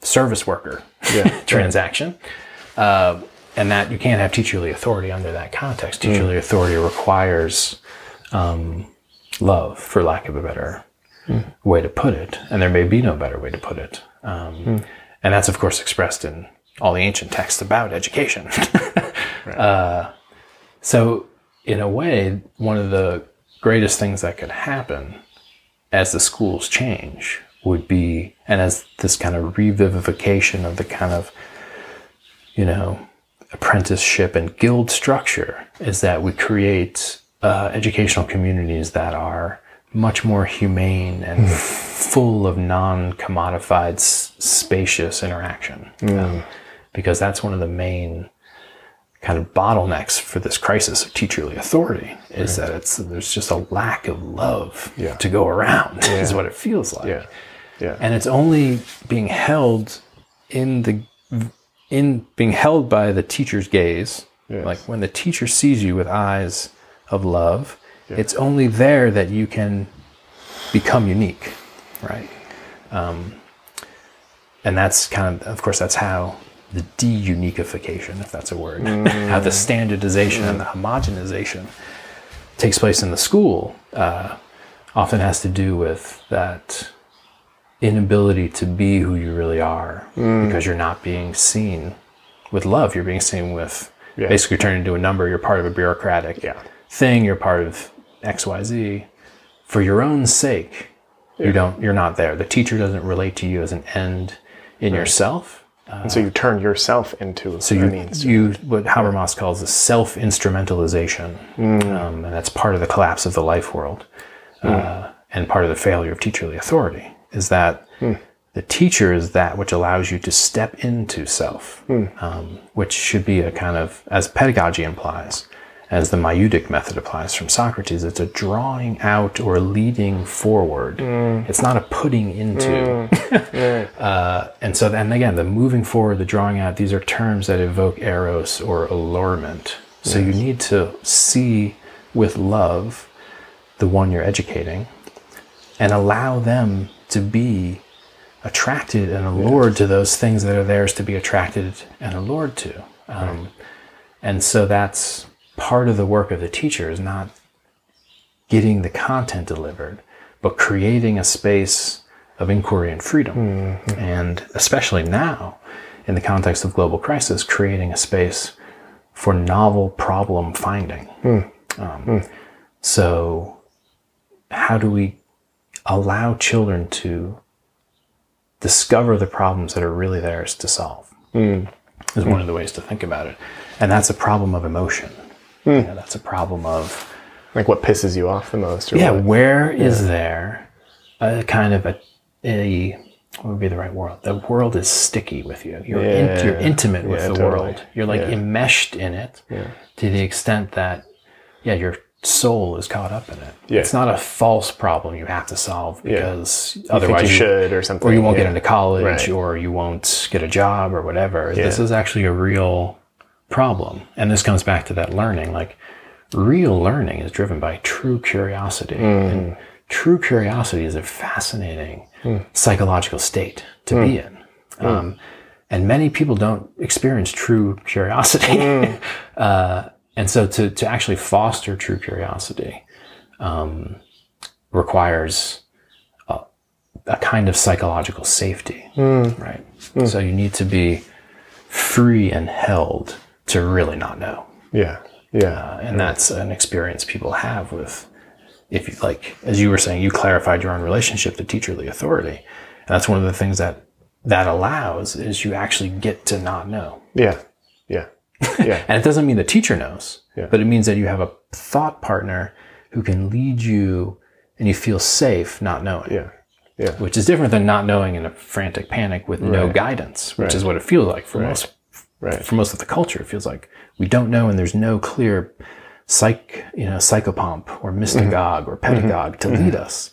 service worker transaction. Uh, and that you can't have teacherly authority under that context. Teacherly authority requires um, love, for lack of a better way to put it. And there may be no better way to put it. Um, And that's, of course, expressed in all the ancient texts about education. Uh, so, in a way, one of the greatest things that could happen as the schools change would be, and as this kind of revivification of the kind of, you know, apprenticeship and guild structure, is that we create uh, educational communities that are much more humane and full of non-commodified, s- spacious interaction. Um, because that's one of the main kind of bottlenecks for this crisis of teacherly authority is that it's there's just a lack of love Yeah. to go around is what it feels like Yeah. Yeah. and it's only being held in the in being held by the teacher's gaze Yes. like when the teacher sees you with eyes of love it's only there that you can become unique right um, and that's kind of of course that's how the de-unification if that's a word how the standardization and the homogenization takes place in the school uh, often has to do with that inability to be who you really are because you're not being seen with love. You're being seen with Yeah. basically turned into a number. You're part of a bureaucratic Yeah. thing. You're part of X, Y, Z. For your own sake, you don't. You're not there. The teacher doesn't relate to you as an end in yourself. and so you turn yourself into So you, you what Habermas calls the self instrumentalization, um, and that's part of the collapse of the life world, uh, and part of the failure of teacherly authority is that the teacher is that which allows you to step into self, um, which should be a kind of as pedagogy implies. As the Maieutic method applies from Socrates, it's a drawing out or leading forward. It's not a putting into. Uh, and so then again, the moving forward, the drawing out, these are terms that evoke eros or allurement. So you need to see with love the one you're educating and allow them to be attracted and allured to those things that are theirs to be attracted and allured to. Um, And so that's part of the work of the teacher is not getting the content delivered, but creating a space of inquiry and freedom. Mm-hmm. And especially now, in the context of global crisis, creating a space for novel problem finding. Hmm. Um, hmm. So, how do we allow children to discover the problems that are really theirs to solve? Hmm. Is one of the ways to think about it. And that's a problem of emotion. Hmm. You know, that's a problem of like what pisses you off the most? Yeah, what? where is there a kind of a, a what would be the right word? The world is sticky with you. You're in, you're Yeah. intimate with Yeah, the totally. world. You're like Yeah. enmeshed in it to the extent that yeah, your soul is caught up in it. Yeah. It's not a false problem you have to solve because You otherwise think you should or something. or you won't yeah. get into college Right. or you won't get a job or whatever. This is actually a real problem. And this comes back to that learning. Like real learning is driven by true curiosity. Mm-hmm. And true curiosity is a fascinating Mm. psychological state to be in. Um, and many people don't experience true curiosity. Mm. uh, and so to, to actually foster true curiosity um, requires a, a kind of psychological safety, Mm. right? So you need to be free and held to really not know. Yeah. Yeah. Uh, and that's an experience people have with, if you like, as you were saying, you clarified your own relationship to teacherly authority. And that's one of the things that that allows is you actually get to not know. yeah. Yeah. Yeah. And it doesn't mean the teacher knows, Yeah. but it means that you have a thought partner who can lead you and you feel safe not knowing. yeah. Yeah. Which is different than not knowing in a frantic panic with no guidance, which Right. is what it feels like for most Right. for most of the culture. It feels like we don't know and there's no clear psych, you know, psychopomp or mystagogue or pedagogue to lead us.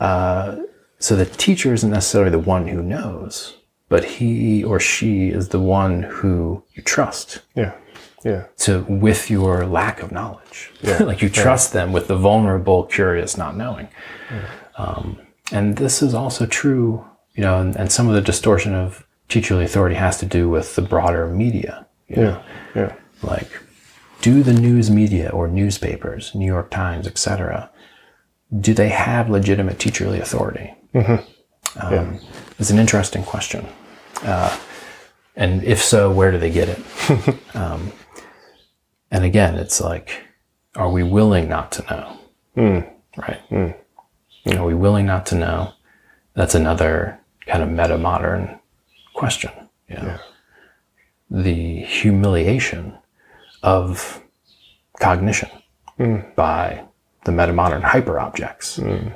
Uh, so the teacher isn't necessarily the one who knows, but he or she is the one who you trust Yeah. Yeah. to with your lack of knowledge. yeah. like you trust them with the vulnerable, curious, not knowing. Um, and this is also true, you know, and, and some of the distortion of teacherly authority has to do with the broader media. you know? Yeah. Yeah. Like, do the news media or newspapers, New York Times, etc., do they have legitimate teacherly authority? Um, It's an interesting question. Uh, and if so, where do they get it? um, and again, it's like, are we willing not to know? Right? Are we willing not to know? That's another kind of meta modern question. You know? The humiliation of cognition mm. by the metamodern hyperobjects mm.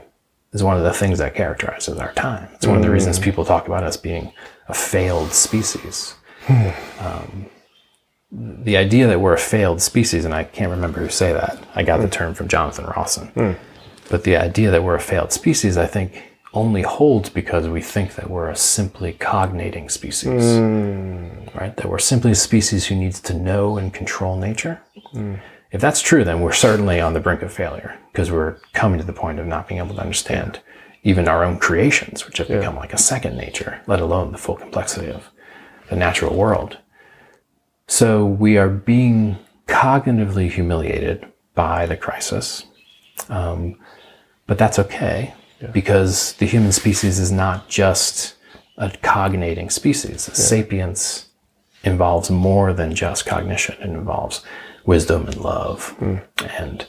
is one of the things that characterizes our time. It's one of the reasons mm. people talk about us being a failed species. Hmm. Um, the idea that we're a failed species, and I can't remember who say that. I got the hmm. term from Jonathan Rowson. Hmm. But the idea that we're a failed species, I think, only holds because we think that we're a simply cognating species, right? That we're simply a species who needs to know and control nature. If that's true, then we're certainly on the brink of failure because we're coming to the point of not being able to understand even our own creations, which have become like a second nature, let alone the full complexity of the natural world. So we are being cognitively humiliated by the crisis. Um, but that's okay because the human species is not just a cognating species. Sapience involves more than just cognition. It involves wisdom and love. And,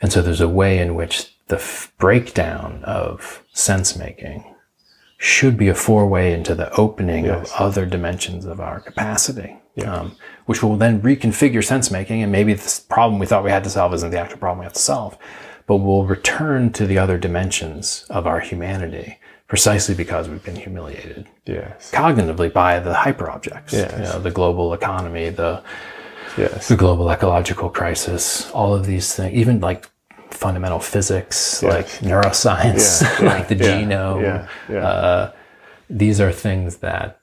and so there's a way in which the f- breakdown of sense making should be a four-way into the opening Yes. of other dimensions of our capacity, um, which will then reconfigure sense making. And maybe this problem we thought we had to solve isn't the actual problem we have to solve, but we'll return to the other dimensions of our humanity precisely because we've been humiliated Yes. cognitively by the hyperobjects, Yes. you know, the global economy, the Yes. the global ecological crisis, all of these things, even like fundamental physics, like neuroscience, like the genome. Uh, these are things that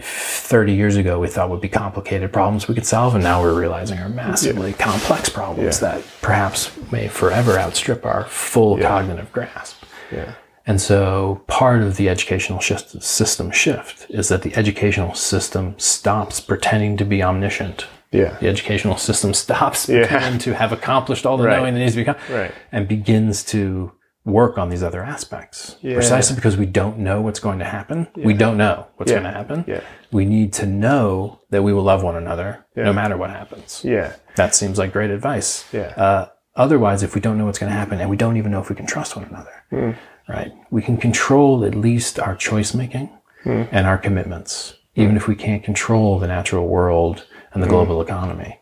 30 years ago we thought would be complicated problems we could solve, and now we're realizing are massively complex problems Yeah. that perhaps may forever outstrip our full cognitive grasp. yeah. And so part of the educational shift, system shift is that the educational system stops pretending to be omniscient. Yeah. The educational system stops Yeah. pretending to have accomplished all the Right. knowing that needs to become Right. and begins to work on these other aspects. Yeah. Precisely because we don't know what's going to happen. We don't know what's Yeah. going to happen. Yeah. We need to know that we will love one another no matter what happens. Yeah. That seems like great advice. Yeah. Uh, otherwise, if we don't know what's going to happen and we don't even know if we can trust one another, Hmm. right? We can control at least our choice making Hmm. and our commitments, even if we can't control the natural world and Hmm. the global economy.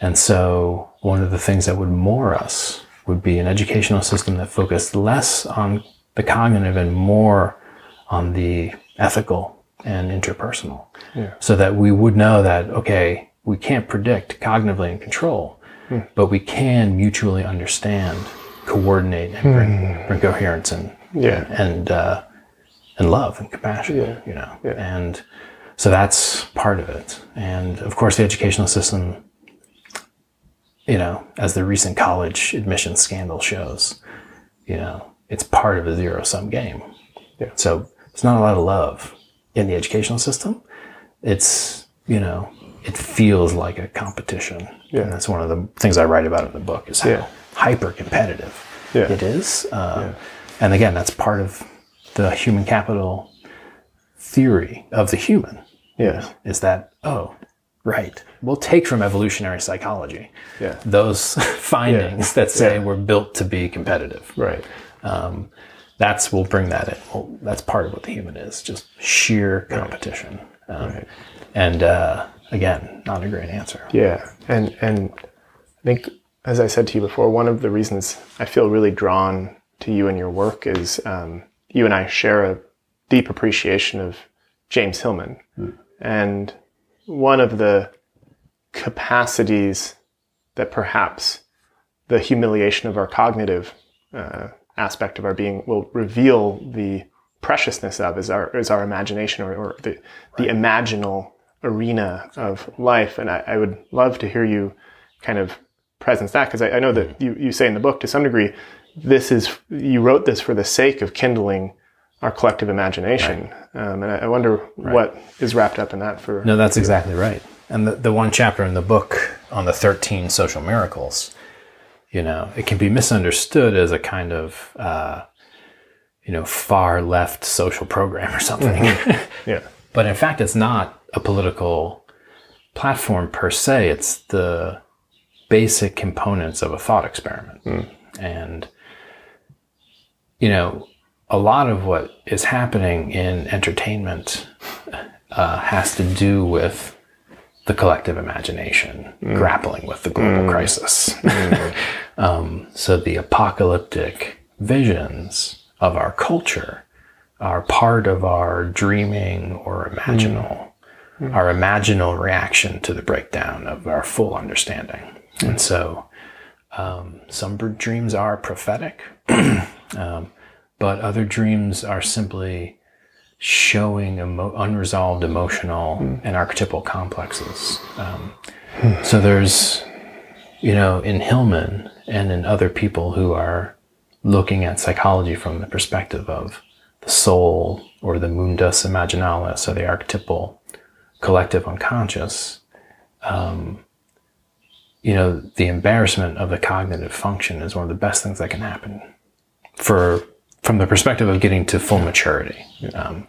And so, one of the things that would moor us would be an educational system that focused less on the cognitive and more on the ethical and interpersonal. So that we would know that, okay, we can't predict cognitively and control, but we can mutually understand, coordinate, and bring, bring coherence and Yeah. and uh, and love and compassion. You know, and so that's part of it. And of course, the educational system, you know, as the recent college admission scandal shows, you know, it's part of a zero sum game. Yeah. So there's not a lot of love in the educational system. It's you know, it feels like a competition. Yeah. And that's one of the things I write about in the book is how Yeah. hyper competitive Yeah. it is. Uh, And again, that's part of the human capital theory of the human Yeah. is that, oh, Right. We'll take from evolutionary psychology Yeah. those findings that say we're built to be competitive. Right. Um, that's we'll bring that in. Well, that's part of what the human is, just sheer competition. Um, And uh, again, not a great answer. Yeah, and and I think, as I said to you before, one of the reasons I feel really drawn to you and your work is um, you and I share a deep appreciation of James Hillman, and one of the capacities that perhaps the humiliation of our cognitive uh, aspect of our being will reveal the preciousness of is our is our imagination or, or the the imaginal arena of life. And I, I would love to hear you kind of presence that because I, I know that you, you say in the book to some degree this is you wrote this for the sake of kindling our collective imagination. Um, and I, I wonder what is wrapped up in that for No, that's exactly right. And the, the one chapter in the book on the 13 social miracles, you know, it can be misunderstood as a kind of, uh, you know, far left social program or something. yeah. but in fact, it's not a political platform per se. It's the basic components of a thought experiment. And, you know, a lot of what is happening in entertainment uh, has to do with the collective imagination grappling with the global crisis. um, so the apocalyptic visions of our culture are part of our dreaming or imaginal, our imaginal reaction to the breakdown of our full understanding. And so um, some dreams are prophetic, um, but other dreams are simply showing emo- unresolved emotional and archetypal complexes. Um, so there's, you know, in Hillman and in other people who are looking at psychology from the perspective of the soul or the mundus imaginalis or the archetypal collective unconscious, um, you know, the embarrassment of the cognitive function is one of the best things that can happen for from the perspective of getting to full maturity. Um,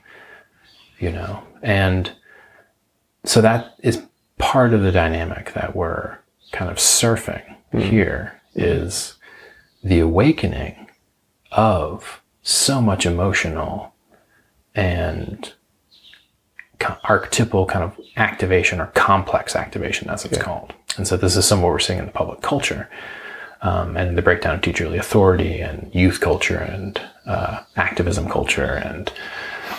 you know, and so that is part of the dynamic that we're kind of surfing here is the awakening of so much emotional and archetypal kind of activation or complex activation, as it's called. And so this is some of what we're seeing in the public culture um, and the breakdown of teacherly authority and youth culture and uh, activism culture and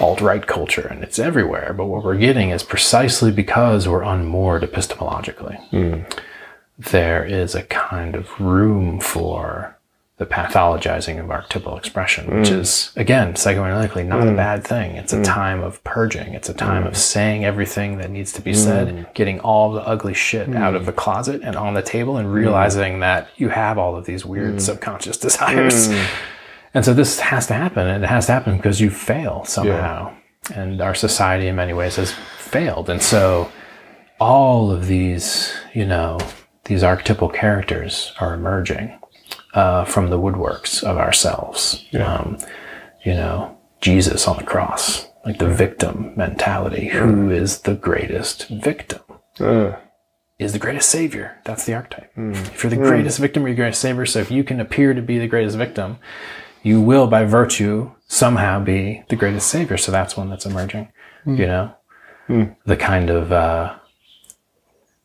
alt-right culture and it's everywhere but what we're getting is precisely because we're unmoored epistemologically. Hmm. There is a kind of room for the pathologizing of archetypal expression which hmm. is again psychoanalytically not a hmm. bad thing. It's a time of purging. It's a time of saying everything that needs to be said getting all the ugly shit out of the closet and on the table and realizing that you have all of these weird subconscious desires and so this has to happen, and it has to happen because you fail somehow. And our society, in many ways, has failed. And so all of these, you know, these archetypal characters are emerging uh, from the woodworks of ourselves. Um, you know, Jesus on the cross, like the victim mentality. Who is the greatest victim? Uh, is the greatest savior. That's the archetype. If you're the greatest victim, you're the greatest savior. So if you can appear to be the greatest victim, you will, by virtue, somehow be the greatest savior. So that's one that's emerging. You know, the kind of uh,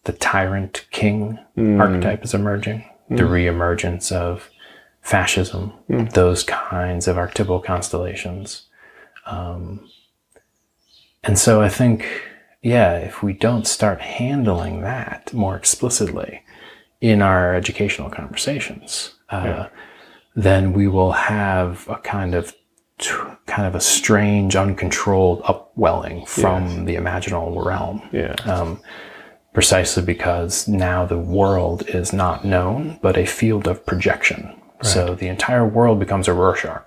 the tyrant king archetype is emerging. The reemergence of fascism, those kinds of archetypal constellations. Um, and so I think, yeah, if we don't start handling that more explicitly in our educational conversations, uh, then we will have a kind of kind of a strange, uncontrolled upwelling from the imaginal realm yeah. um, precisely because now the world is not known, but a field of projection. Right. So the entire world becomes a Rorschach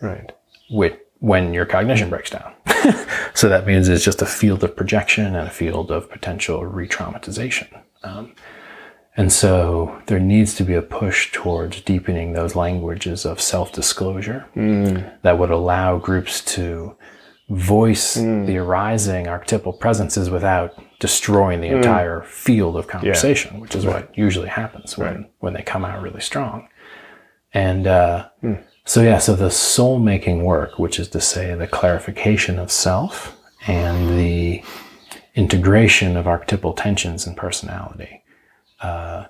right. with, when your cognition breaks down. so that means it's just a field of projection and a field of potential re-traumatization. Um, and so there needs to be a push towards deepening those languages of self-disclosure mm. that would allow groups to voice mm. the arising archetypal presences without destroying the mm. entire field of conversation, which is what usually happens when, when they come out really strong. And uh, so, yeah, so the soul making work, which is to say the clarification of self and the integration of archetypal tensions and personality, uh,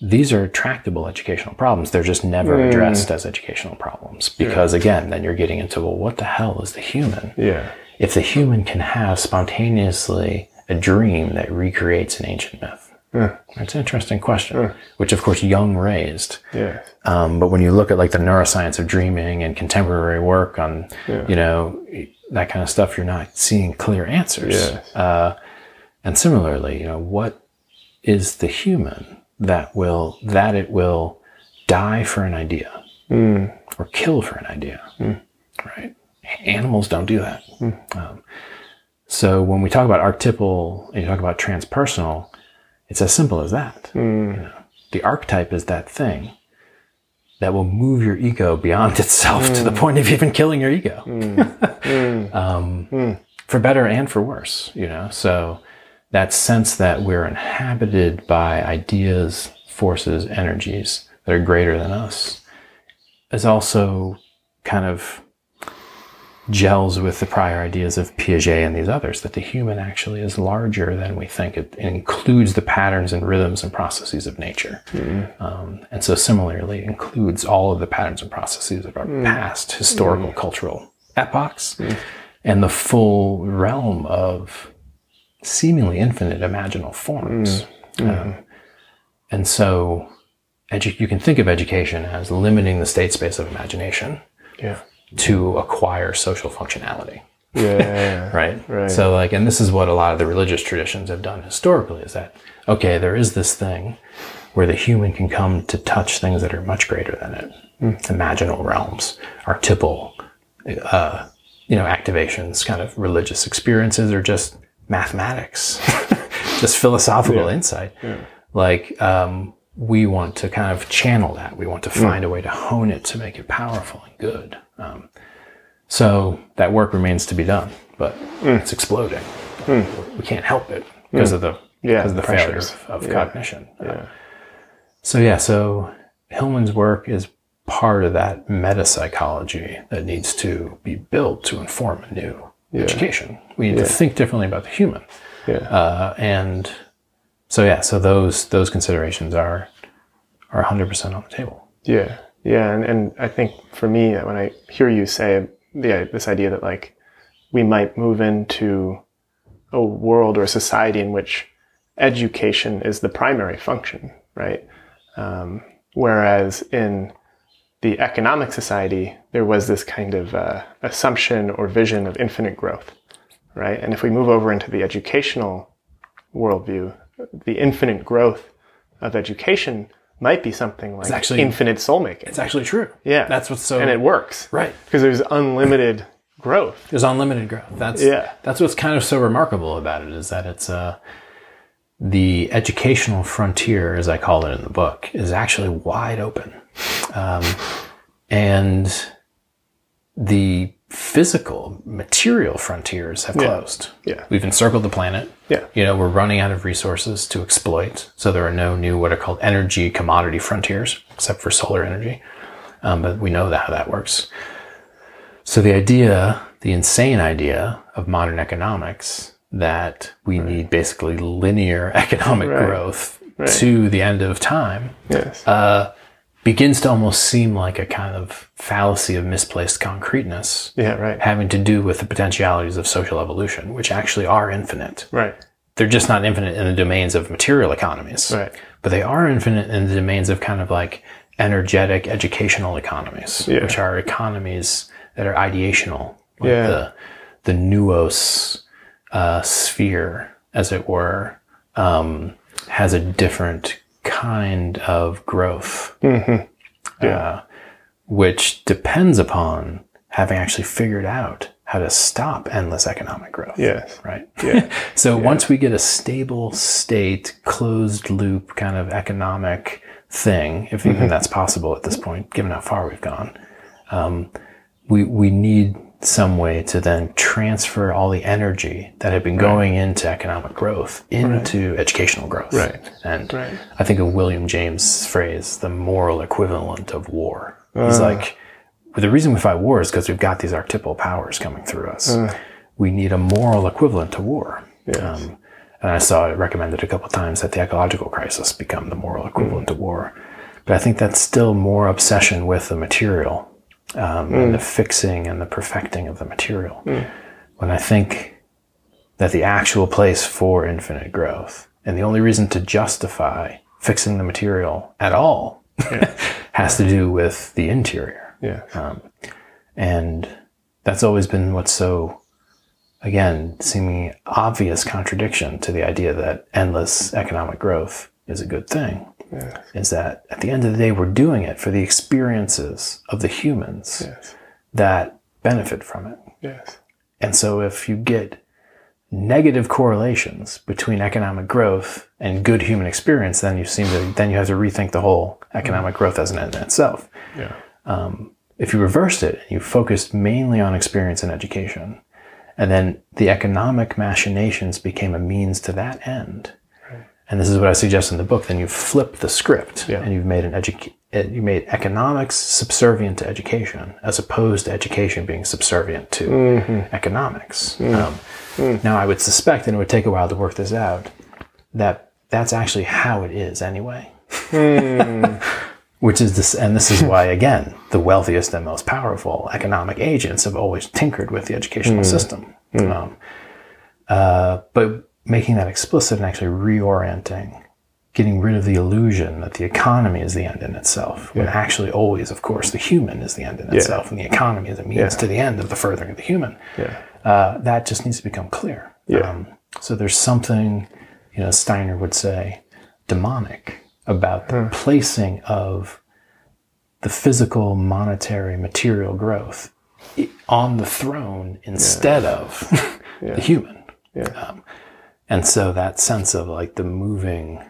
these are tractable educational problems. They're just never addressed as educational problems because, again, then you're getting into, well, what the hell is the human? Yeah. if the human can have spontaneously a dream that recreates an ancient myth? That's an interesting question, which of course Jung raised. Yeah. Um, but when you look at like the neuroscience of dreaming and contemporary work on, you know, that kind of stuff, you're not seeing clear answers. Yes. Uh, and similarly, you know, what is the human that will that it will die for an idea hmm. or kill for an idea, hmm. right? Animals don't do that. Hmm. Um, so when we talk about archetypal and you talk about transpersonal, it's as simple as that. You know, the archetype is that thing that will move your ego beyond itself to the point of even killing your ego, um, for better and for worse. You know, so that sense that we're inhabited by ideas, forces, energies that are greater than us is also kind of gels with the prior ideas of Piaget and these others that the human actually is larger than we think. It, includes the patterns and rhythms and processes of nature. Mm-hmm. Um, and so similarly includes all of the patterns and processes of our mm. past historical mm. cultural epochs mm. and the full realm of seemingly infinite imaginal forms. Um, and so edu- you can think of education as limiting the state space of imagination Yeah. to acquire social functionality Yeah. right Right. so like and this is what a lot of the religious traditions have done historically is that okay there is this thing where the human can come to touch things that are much greater than it imaginal realms archetypal uh, you know activations kind of religious experiences or just mathematics. Just philosophical insight. Like um, we want to kind of channel that. We want to find a way to hone it to make it powerful and good. Um, so that work remains to be done, but it's exploding. We can't help it because of the Yeah, because of the failure of, of Yeah. cognition. Uh, so yeah, so Hillman's work is part of that meta psychology that needs to be built to inform a new education. We need to think differently about the human, Yeah. uh, and so yeah, so those those considerations are are 100 percent on the table. Yeah, yeah, and, and I think for me, when I hear you say the, this idea that like we might move into a world or a society in which education is the primary function, right? Um, whereas in the economic society, there was this kind of uh, assumption or vision of infinite growth, right? And if we move over into the educational worldview, the infinite growth of education might be something like actually- infinite soul making. It's actually true. Yeah. that's what's so and it works. right. Because there's unlimited growth. There's unlimited growth. That's Yeah. That's what's kind of so remarkable about it is that it's uh, the educational frontier, as I call it in the book, is actually wide open, um, and the physical material frontiers have closed. Yeah. We've encircled the planet. Yeah. You know, we're running out of resources to exploit. So there are no new what are called energy commodity frontiers, except for solar energy. Um, but we know that how that works. So the idea, the insane idea of modern economics that we need basically linear economic growth to the end of time Yes. uh, begins to almost seem like a kind of fallacy of misplaced concreteness yeah, right. having to do with the potentialities of social evolution, which actually are infinite. Right. They're just not infinite in the domains of material economies, Right. but they are infinite in the domains of kind of like energetic educational economies, Yeah. which are economies that are ideational, like Yeah. the the nuos uh, sphere, as it were, um, has a different kind of growth, uh, which depends upon having actually figured out how to stop endless economic growth. Yes. Right. Yeah. So once we get a stable state, closed loop kind of economic thing, if even that's possible at this point, given how far we've gone, um, we we need some way to then transfer all the energy that had been going into economic growth into educational growth. Right. And Right. I think of William James' phrase, the moral equivalent of war. He's uh. like, well, the reason we fight war is because we've got these archetypal powers coming through us. Uh. We need a moral equivalent to war. Um, and I saw it recommended a couple of times that the ecological crisis become the moral equivalent mm. to war. But I think that's still more obsession with the material um, and the fixing and the perfecting of the material. When I think that the actual place for infinite growth and the only reason to justify fixing the material at all has to do with the interior. Yeah. And that's always been what's so, again, seeming obvious contradiction to the idea that endless economic growth is a good thing. Is that at the end of the day, we're doing it for the experiences of the humans yes. that benefit from it. Yes. And so if you get negative correlations between economic growth and good human experience, then you seem to then you have to rethink the whole economic growth as an end in itself. Yeah. Um, if you reversed it and you focused mainly on experience and education, and then the economic machinations became a means to that end. And this is what I suggest in the book. Then you flip the script Yeah. and you've made an edu- you made economics subservient to education as opposed to education being subservient to Mm-hmm. economics. Mm. Um, now, I would suspect, and it would take a while to work this out, that that's actually how it is anyway. Hmm. Which is this, and this is why, again, the wealthiest and most powerful economic agents have always tinkered with the educational Hmm. system. Um, uh, but making that explicit and actually reorienting, getting rid of the illusion that the economy is the end in itself, when actually always, of course, the human is the end in itself, and the economy is a means to the end of the furthering of the human. Yeah. Uh, that just needs to become clear. Yeah. Um, so there's something, you know, Steiner would say, demonic about the placing of the physical, monetary, material growth on the throne instead of the human. Yeah. Um, and so that sense of like the moving,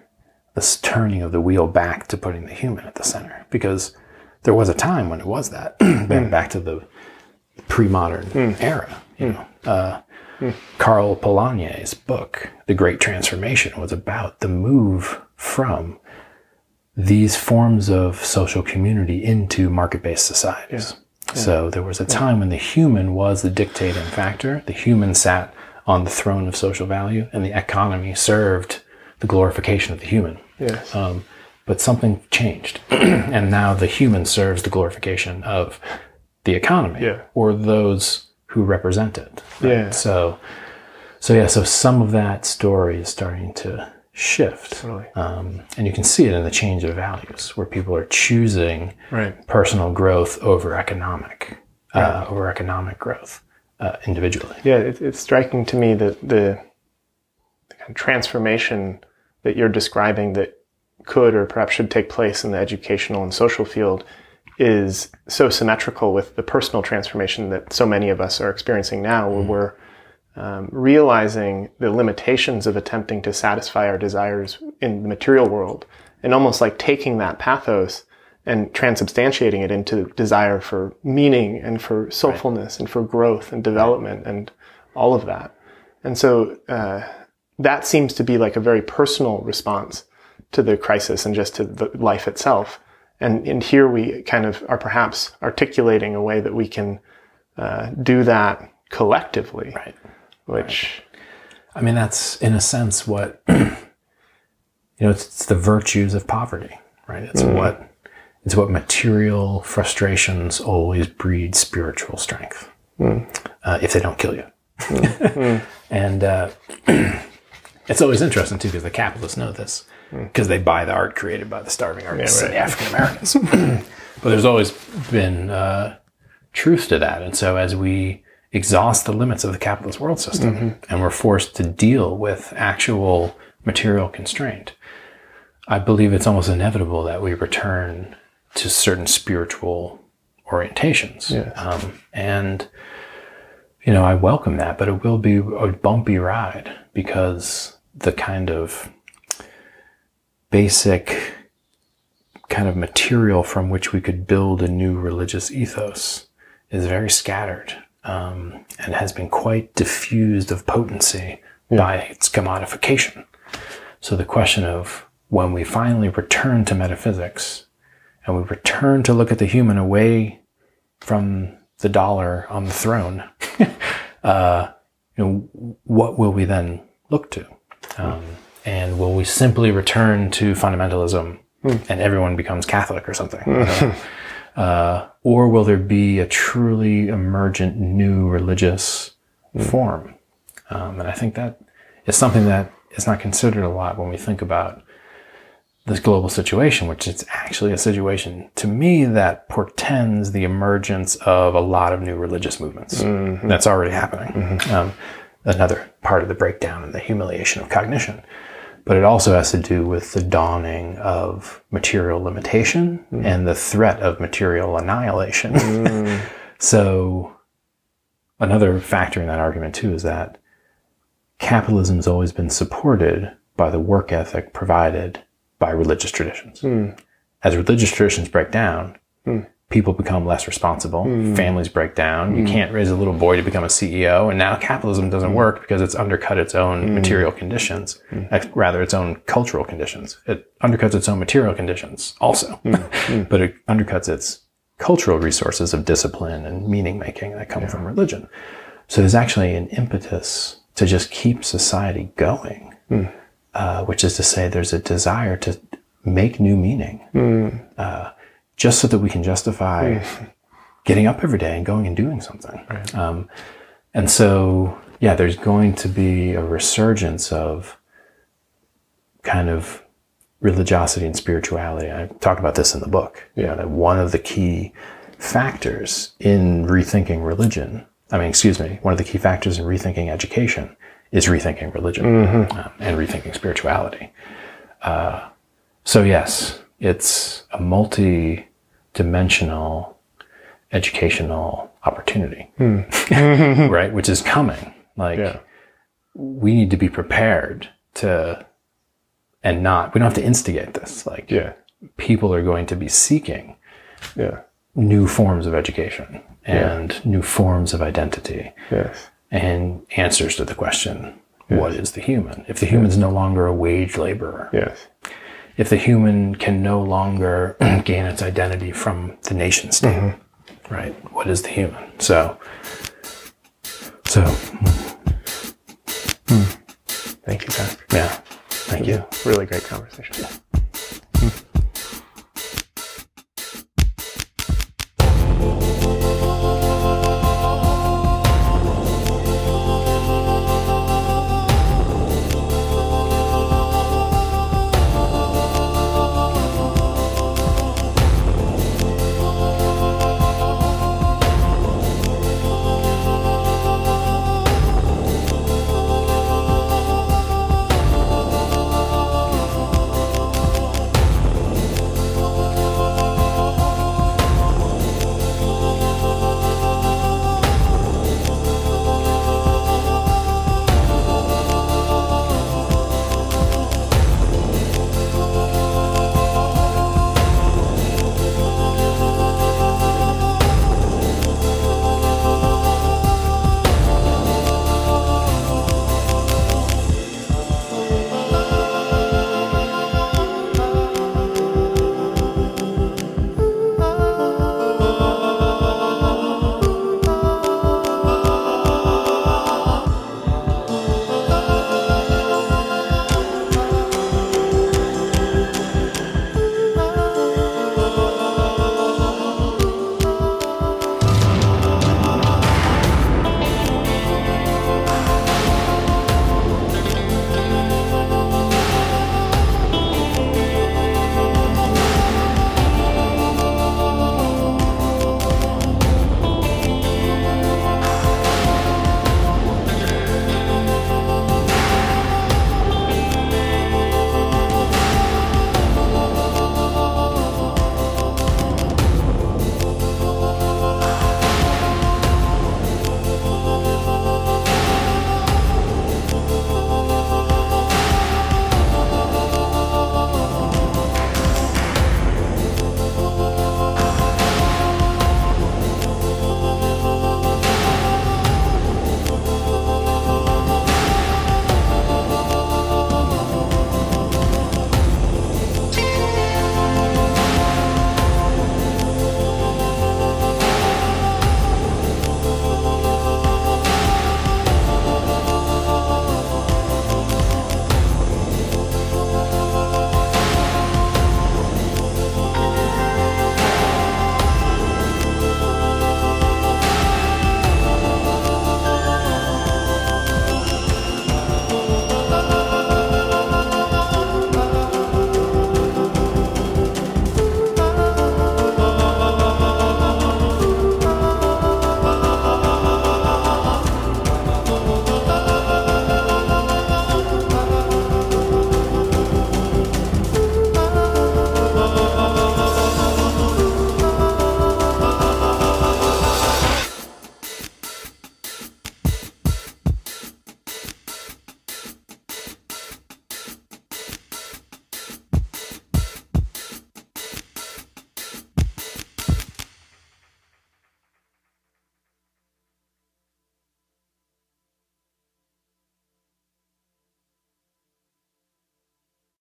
this turning of the wheel back to putting the human at the center, because there was a time when it was that, back, hmm. back to the pre-modern hmm. era. You hmm. know, uh, Karl Polanyi's book, The Great Transformation, was about the move from these forms of social community into market-based societies. So there was a time when the human was the dictating factor. The human sat on the throne of social value, and the economy served the glorification of the human. Yes. Um, but something changed, and now the human serves the glorification of the economy Yeah. or those who represent it. right? Yeah. So, so yeah. So some of that story is starting to shift, Totally. um, and you can see it in the change of values, where people are choosing Right. personal growth over economic, uh, over economic growth uh, individually. Yeah, it, it's striking to me that the, the kind of transformation that you're describing that could or perhaps should take place in the educational and social field is so symmetrical with the personal transformation that so many of us are experiencing now, where we're um, realizing the limitations of attempting to satisfy our desires in the material world and almost like taking that pathos and transubstantiating it into desire for meaning and for soulfulness and for growth and development and all of that. And so uh, that seems to be like a very personal response to the crisis and just to the life itself. And, and here we kind of are perhaps articulating a way that we can uh, do that collectively, Right. which I mean, that's in a sense what you know. It's, it's the virtues of poverty, right? It's what it's what material frustrations always breed spiritual strength. Uh, if they don't kill you. and uh, it's always interesting too because the capitalists know this because they buy the art created by the starving artists right. and the African Americans. but there's always been uh, truth to that, and so as we exhaust the limits of the capitalist world system and we're forced to deal with actual material constraint, I believe it's almost inevitable that we return to certain spiritual orientations. Yes. Um, and, you know, I welcome that, but it will be a bumpy ride because the kind of basic kind of material from which we could build a new religious ethos is very scattered. um, and has been quite diffused of potency by its commodification. So the question of when we finally return to metaphysics and we return to look at the human away from the dollar on the throne, uh, you know, what will we then look to? Um, and will we simply return to fundamentalism and everyone becomes Catholic or something? I don't know. uh, or will there be a truly emergent new religious form? Um, and I think that is something that is not considered a lot when we think about this global situation, which is actually a situation to me that portends the emergence of a lot of new religious movements. Mm-hmm. That's already happening. Mm-hmm. Um, another part of the breakdown and the humiliation of cognition. But it also has to do with the dawning of material limitation mm-hmm. and the threat of material annihilation. Mm. so, another factor in that argument, too, is that capitalism's always been supported by the work ethic provided by religious traditions. Hmm. As religious traditions break down, hmm. people become less responsible, hmm. families break down, you can't raise a little boy to become a CEO, and now capitalism doesn't work because it's undercut its own material conditions, rather its own cultural conditions. It undercuts its own material conditions also, but it undercuts its cultural resources of discipline and meaning making that come from religion. So there's actually an impetus to just keep society going, uh, which is to say, there's a desire to make new meaning, uh, just so that we can justify getting up every day and going and doing something. Um, and so, yeah, there's going to be a resurgence of kind of religiosity and spirituality. I talk about this in the book. You know, that one of the key factors in rethinking religion, I mean, excuse me, one of the key factors in rethinking education is rethinking religion um, and rethinking spirituality. Uh, so, yes, it's a multi dimensional educational opportunity, right? Which is coming. Like, Yeah. we need to be prepared to, and not, we don't have to instigate this. Like, Yeah. people are going to be seeking Yeah. new forms of education and new forms of identity Yes. And answers to the question what is the human? If the human human's no longer a wage laborer Yes. if the human can no longer gain its identity from the nation state mm-hmm. right what is the human? So so hmm. Thank you, Zach. yeah. Thank you. Really great conversation.